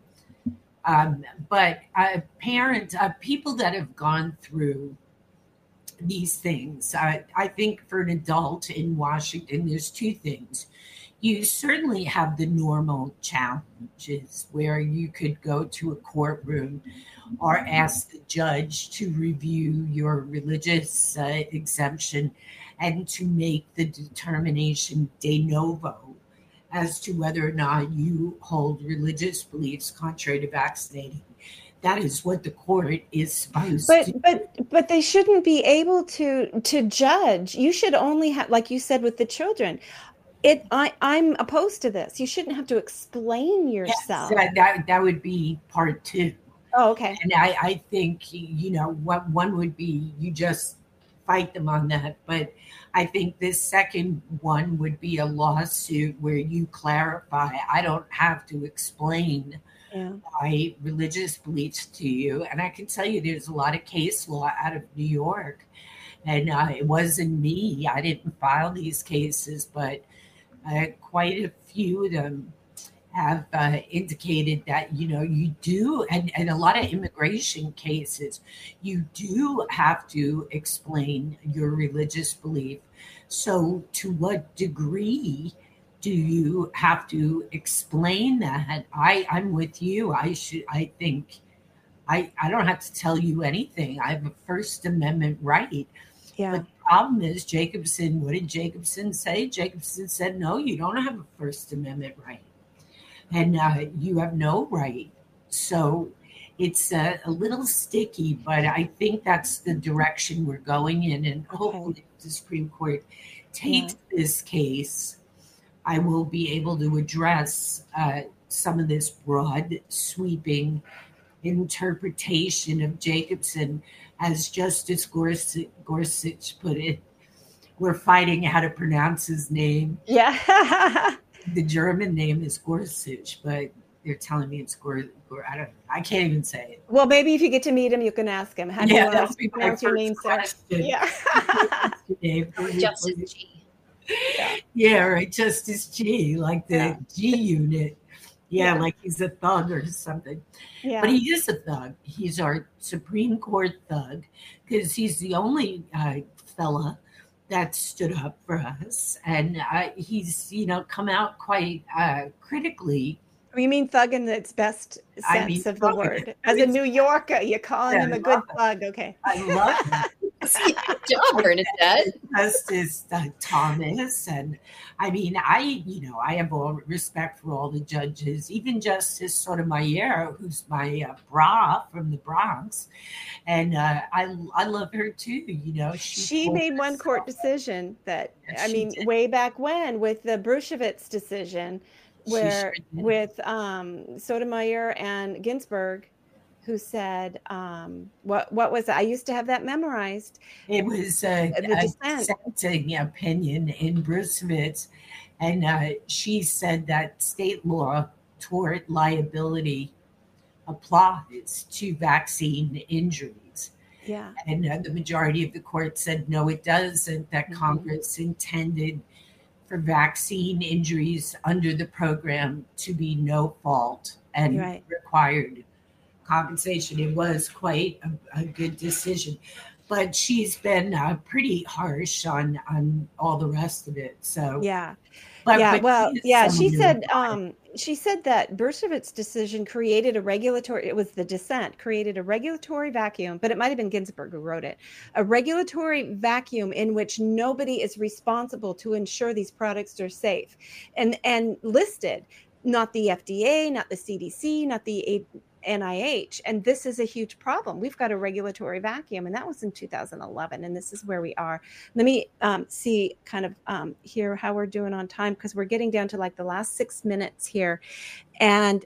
S2: Um, but uh, parents, uh, people that have gone through these things, I, I think for an adult in Washington, there's two things. You certainly have the normal challenges where you could go to a courtroom or ask the judge to review your religious uh, exemption and to make the determination de novo as to whether or not you hold religious beliefs contrary to vaccinating. That is what the court is supposed
S1: but
S2: to
S1: but but they shouldn't be able to to judge. You should only have like you said with the children. It i i'm opposed to this. You shouldn't have to explain
S2: Yes,
S1: yourself.
S2: that, that, that would be part two.
S1: oh okay.
S2: And I, I think, you know, what one would be you just fight them on that. But I think this second one would be a lawsuit where you clarify. I don't have to explain
S1: yeah
S2: my religious beliefs to you. And I can tell you there's a lot of case law out of New York. And uh, it wasn't me. I didn't file these cases, but uh, quite a few of them have uh, indicated that you know you do and, and a lot of immigration cases you do have to explain your religious belief so to what degree do you have to explain that i i'm with you i should i think i i don't have to tell you anything i have a first amendment right
S1: Yeah.
S2: but the problem is Jacobson. What did Jacobson say? Jacobson said, "No, you don't have a First Amendment right, and uh, you have no right." So it's uh, a little sticky, but I think that's the direction we're going in, and hopefully the Supreme Court takes this case. I will be able to address uh, some of this broad, sweeping interpretation of Jacobson as Justice Gorsuch, Gorsuch put it, we're fighting how to pronounce his name.
S1: Yeah.
S2: The German name is Gorsuch, but they're telling me it's Gor. Gor I don't. I can't even say it.
S1: well, maybe if you get to meet him, you can ask him. How do
S2: Yeah,
S1: you
S2: that'll be my
S1: pronounce your
S2: first
S1: name, sir?
S2: question.
S1: Yeah.
S2: Today for you,
S3: Justice
S2: please.
S3: G.
S2: Yeah, right. Justice G, like the
S1: Yeah.
S2: G unit. Yeah,
S1: Yeah.
S2: like he's a thug or something.
S1: yeah.
S2: But he is a thug. He's our Supreme Court thug because he's the only uh, fella that stood up for us. And uh, he's, you know, come out quite uh, critically.
S1: You mean thug in its best sense
S2: I mean
S1: of the word. As a New Yorker, you're calling
S2: Yeah,
S1: him a good thug. Okay.
S2: I love
S3: job, Bernadette.
S2: Justice uh, Thomas. And I mean, I, you know, I have all respect for all the judges, even Justice Sotomayor, who's my uh, bra from the Bronx. And uh, I, I love her too, you know.
S1: She
S2: told
S1: made one court
S2: herself-
S1: decision that,
S2: Yes,
S1: I mean,
S2: did.
S1: way back when with the Bruesewitz decision, where
S2: sure
S1: with um, Sotomayor and Ginsburg, who said, um, what, what was it? I used to have that memorized.
S2: It was a,
S1: The dissent.
S2: dissenting opinion in Bruesewitz, and uh, she said that state law tort liability applies to vaccine injuries.
S1: Yeah.
S2: And uh, the majority of the court said no, it doesn't, that
S1: Mhm.
S2: Congress intended for vaccine injuries under the program to be no fault and
S1: Right.
S2: required compensation. It was quite a, a good decision. But she's been uh, pretty harsh on on all the rest of it. So
S1: Yeah.
S2: but,
S1: yeah.
S2: but
S1: well, yeah. She said, um, she said that Bruesewitz's decision created a regulatory, it was the dissent, created a regulatory vacuum, but it might have been Ginsburg who wrote it, a regulatory vacuum in which nobody is responsible to ensure these products are safe and, and listed, not the FDA, not the CDC, not the A- NIH. And this is a huge problem. We've got a regulatory vacuum, and that was in 2011. And this is where we are. Let me um, see kind of um, here how we're doing on time because we're getting down to like the last six minutes here. And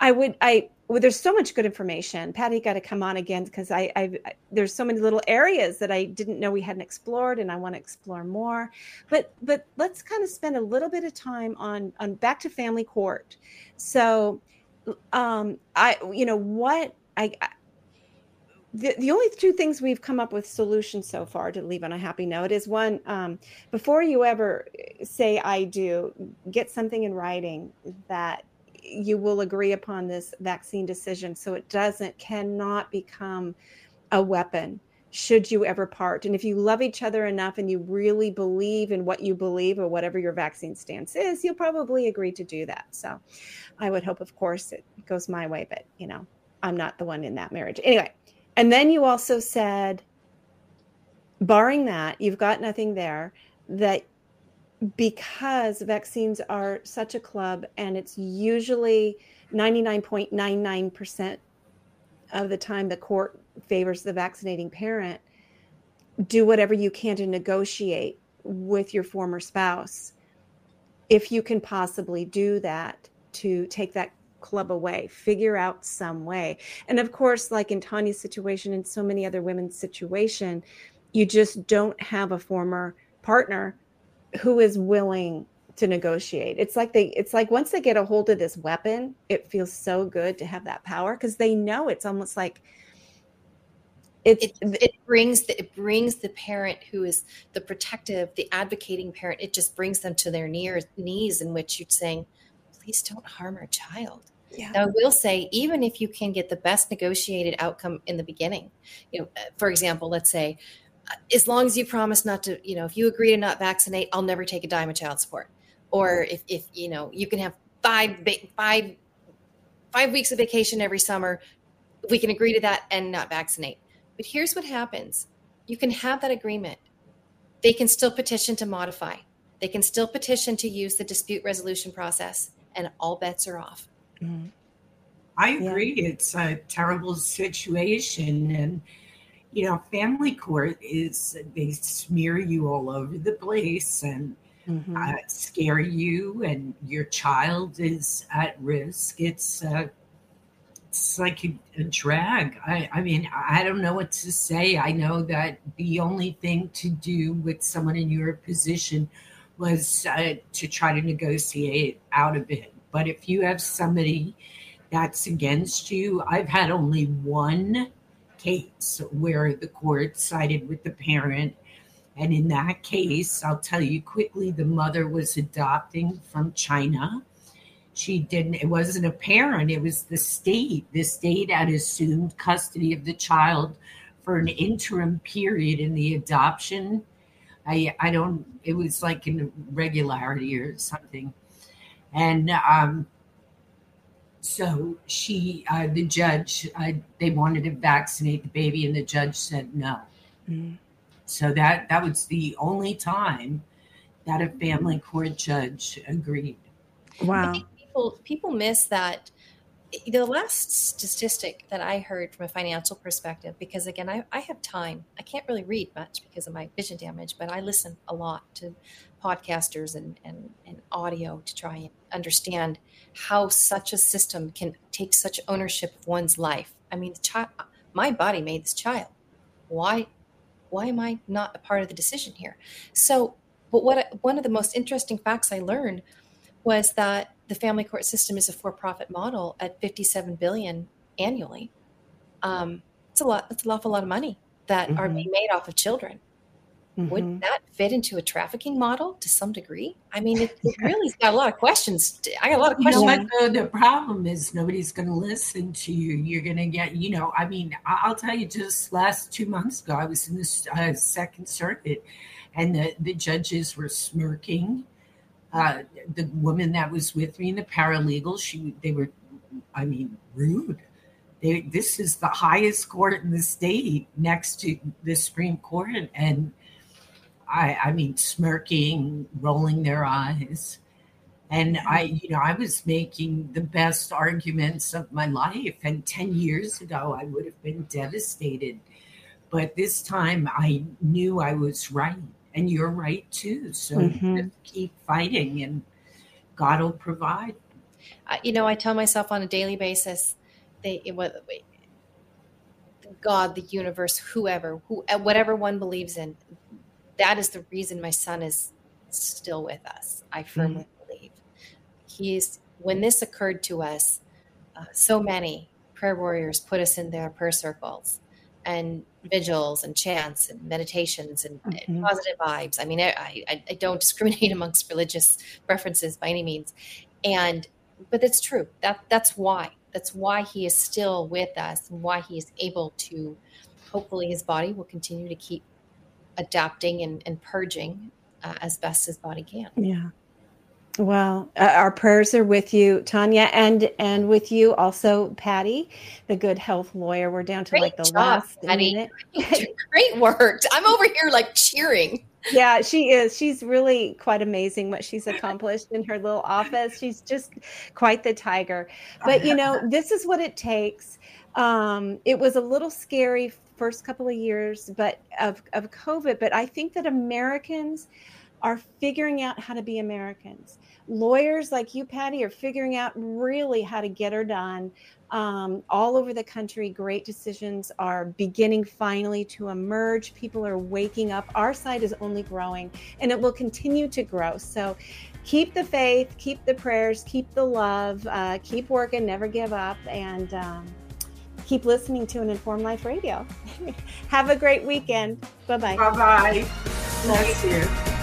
S1: I would, I, well, there's so much good information. Patty got to come on again because I, I, I, there's so many little areas that I didn't know we hadn't explored, and I want to explore more. But, but let's kind of spend a little bit of time on, on back to family court. So, um, I, you know, what I, I the, the only two things we've come up with solutions so far to leave on a happy note is one um, before you ever say i do get something in writing that you will agree upon this vaccine decision so it doesn't cannot become a weapon should you ever part? And if you love each other enough and you really believe in what you believe or whatever your vaccine stance is you'll probably agree to do that. So i would hope of course it goes my way but you know i'm not the one in that marriage. Anyway and then you also said, barring that, you've got nothing there, that because vaccines are such a club and it's usually 99.99% of the time the court favors the vaccinating parent, do whatever you can to negotiate with your former spouse if you can possibly do that to take that club away figure out some way. And of course like in tanya's situation and so many other women's situation you just don't have a former partner who is willing to negotiate. It's like they it's like once they get a hold of this weapon it feels so good to have that power because they know it's almost like it's
S3: it, it brings the, it brings the parent who is the protective, the advocating parent. It just brings them to their near, knees, in which you're saying, "Please don't harm our child."
S1: yeah.
S3: Now, I will say, even if you can get the best negotiated outcome in the beginning, you know, uh, for example, let's say, uh, as long as you promise not to, you know, if you agree to not vaccinate, I'll never take a dime of child support. Or if, if you know, you can have five, five, five weeks of vacation every summer, we can agree to that and not vaccinate. But here's what happens: you can have that agreement. They can still petition to modify. They can still petition to use the dispute resolution process, and all bets are off.
S1: Mhm.
S2: I
S1: Yeah.
S2: agree. It's a terrible situation. And, you know, family court is, they smear you all over the place and
S1: Mhm.
S2: uh, scare you, and your child is at risk. It's, uh, it's like a, a drag. I, I mean, I don't know what to say. I know that the only thing to do with someone in your position was uh, to try to negotiate out of it. But if you have somebody that's against you, I've had only one case where the court sided with the parent. And in that case, I'll tell you quickly the mother was adopting from China. She didn't, it wasn't a parent, it was the state. The state had assumed custody of the child for an interim period in the adoption. I, I don't, it was like an irregularity or something. And um, so she, uh, the judge, uh, they wanted to vaccinate the baby, and the judge said no.
S1: Mhm.
S2: So that that was the only time that a family court judge agreed.
S1: Wow.
S3: People people miss that. The last statistic that I heard from a financial perspective, because again, I, I have time. I can't really read much because of my vision damage, but I listen a lot to podcasters and, and, and audio to try and understand how such a system can take such ownership of one's life. I mean, child, my body made this child. Why, why am I not a part of the decision here? So, but what one of the most interesting facts I learned was that the family court system is a for-profit model at 57 billion annually. Um, it's a lot. It's an awful lot of money that are
S1: Mhm.
S3: being made off of children.
S1: Mhm.
S3: Wouldn't that fit into a trafficking model to some degree? I mean, it, it really's got a lot of questions. I got a lot of
S2: You know
S3: questions.
S2: what? Though the problem is nobody's going to listen to you. You're going to get, you know. I mean, I'll tell you. Just last two months ago, I was in the uh, Second Circuit, and the the judges were smirking. Uh, the woman that was with me, in the paralegal, she they were, I mean, rude. They, this is the highest court in the state, next to the Supreme Court, and I, I mean, smirking, rolling their eyes. And I, you know, I was making the best arguments of my life. And 10 years ago, I would have been devastated. But this time, I knew I was right. And you're right too. So
S1: Mhm.
S2: just keep fighting, and God will provide.
S3: I- you know, I tell myself on a daily basis, they it, what, God, the universe, whoever, who, uh, whatever one believes in, that is the reason my son is still with us. I firmly believe he's when this occurred to us. Uh, so many prayer warriors put us in their prayer circles and vigils and chants and meditations and, and
S1: Mhm.
S3: positive vibes. I mean, I, I, I don't discriminate amongst religious preferences by any means, and but it's true that that's why that's why he is still with us and why he is able to hopefully his body will continue to keep adapting and, and purging uh, as best his body can
S1: Yeah. Well, uh, our prayers are with you, Tanya, and and with you also, Patty, the good health lawyer. We're down to
S3: Great
S1: like the
S3: job,
S1: last
S3: Patty.
S1: minute.
S3: great work i'm over here like cheering
S1: Yeah, she is. She's really quite amazing what she's accomplished in her little office. She's just quite the tiger. But you know, this is what it takes. Um, it was a little scary first couple of years, but of of COVID. But I think that Americans are figuring out how to be Americans. Lawyers like you, Patty, are figuring out really how to get her done. Um, all over the country, great decisions are beginning finally to emerge. People are waking up. Our side is only growing and it will continue to grow. So keep the faith, keep the prayers, keep the love, uh, keep working, never give up, and um, keep listening to an Informed Life Radio. Have a great weekend. Bye bye.
S2: Bye bye. Bless you.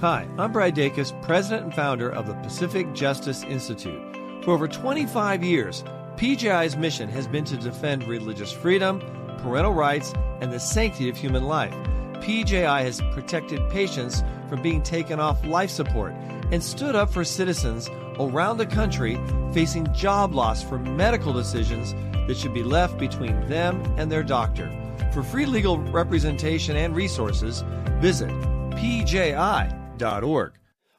S8: Hi, I'm Brad Dacus, president and founder of the Pacific Justice Institute. For over 25 years, PJI's mission has been to defend religious freedom, parental rights, and the sanctity of human life. PJI has protected patients from being taken off life support and stood up for citizens around the country facing job loss for medical decisions that should be left between them and their doctor. For free legal representation and resources, visit pji.org.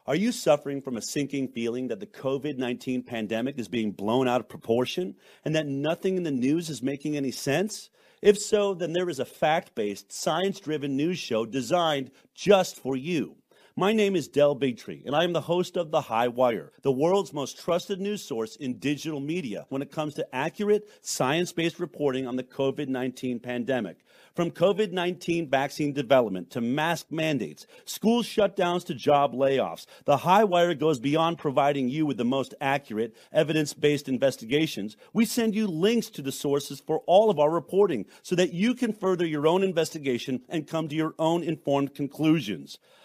S9: Are you suffering from a sinking feeling that the COVID 19 pandemic is being blown out of proportion and that nothing in the news is making any sense? If so, then there is a fact based, science driven news show designed just for you. My name is Del Bigtree, and I am the host of The High Wire, the world's most trusted news source in digital media when it comes to accurate, science based reporting on the COVID 19 pandemic. From COVID 19 vaccine development to mask mandates, school shutdowns to job layoffs, The High Wire goes beyond providing you with the most accurate, evidence based investigations. We send you links to the sources for all of our reporting so that you can further your own investigation and come to your own informed conclusions.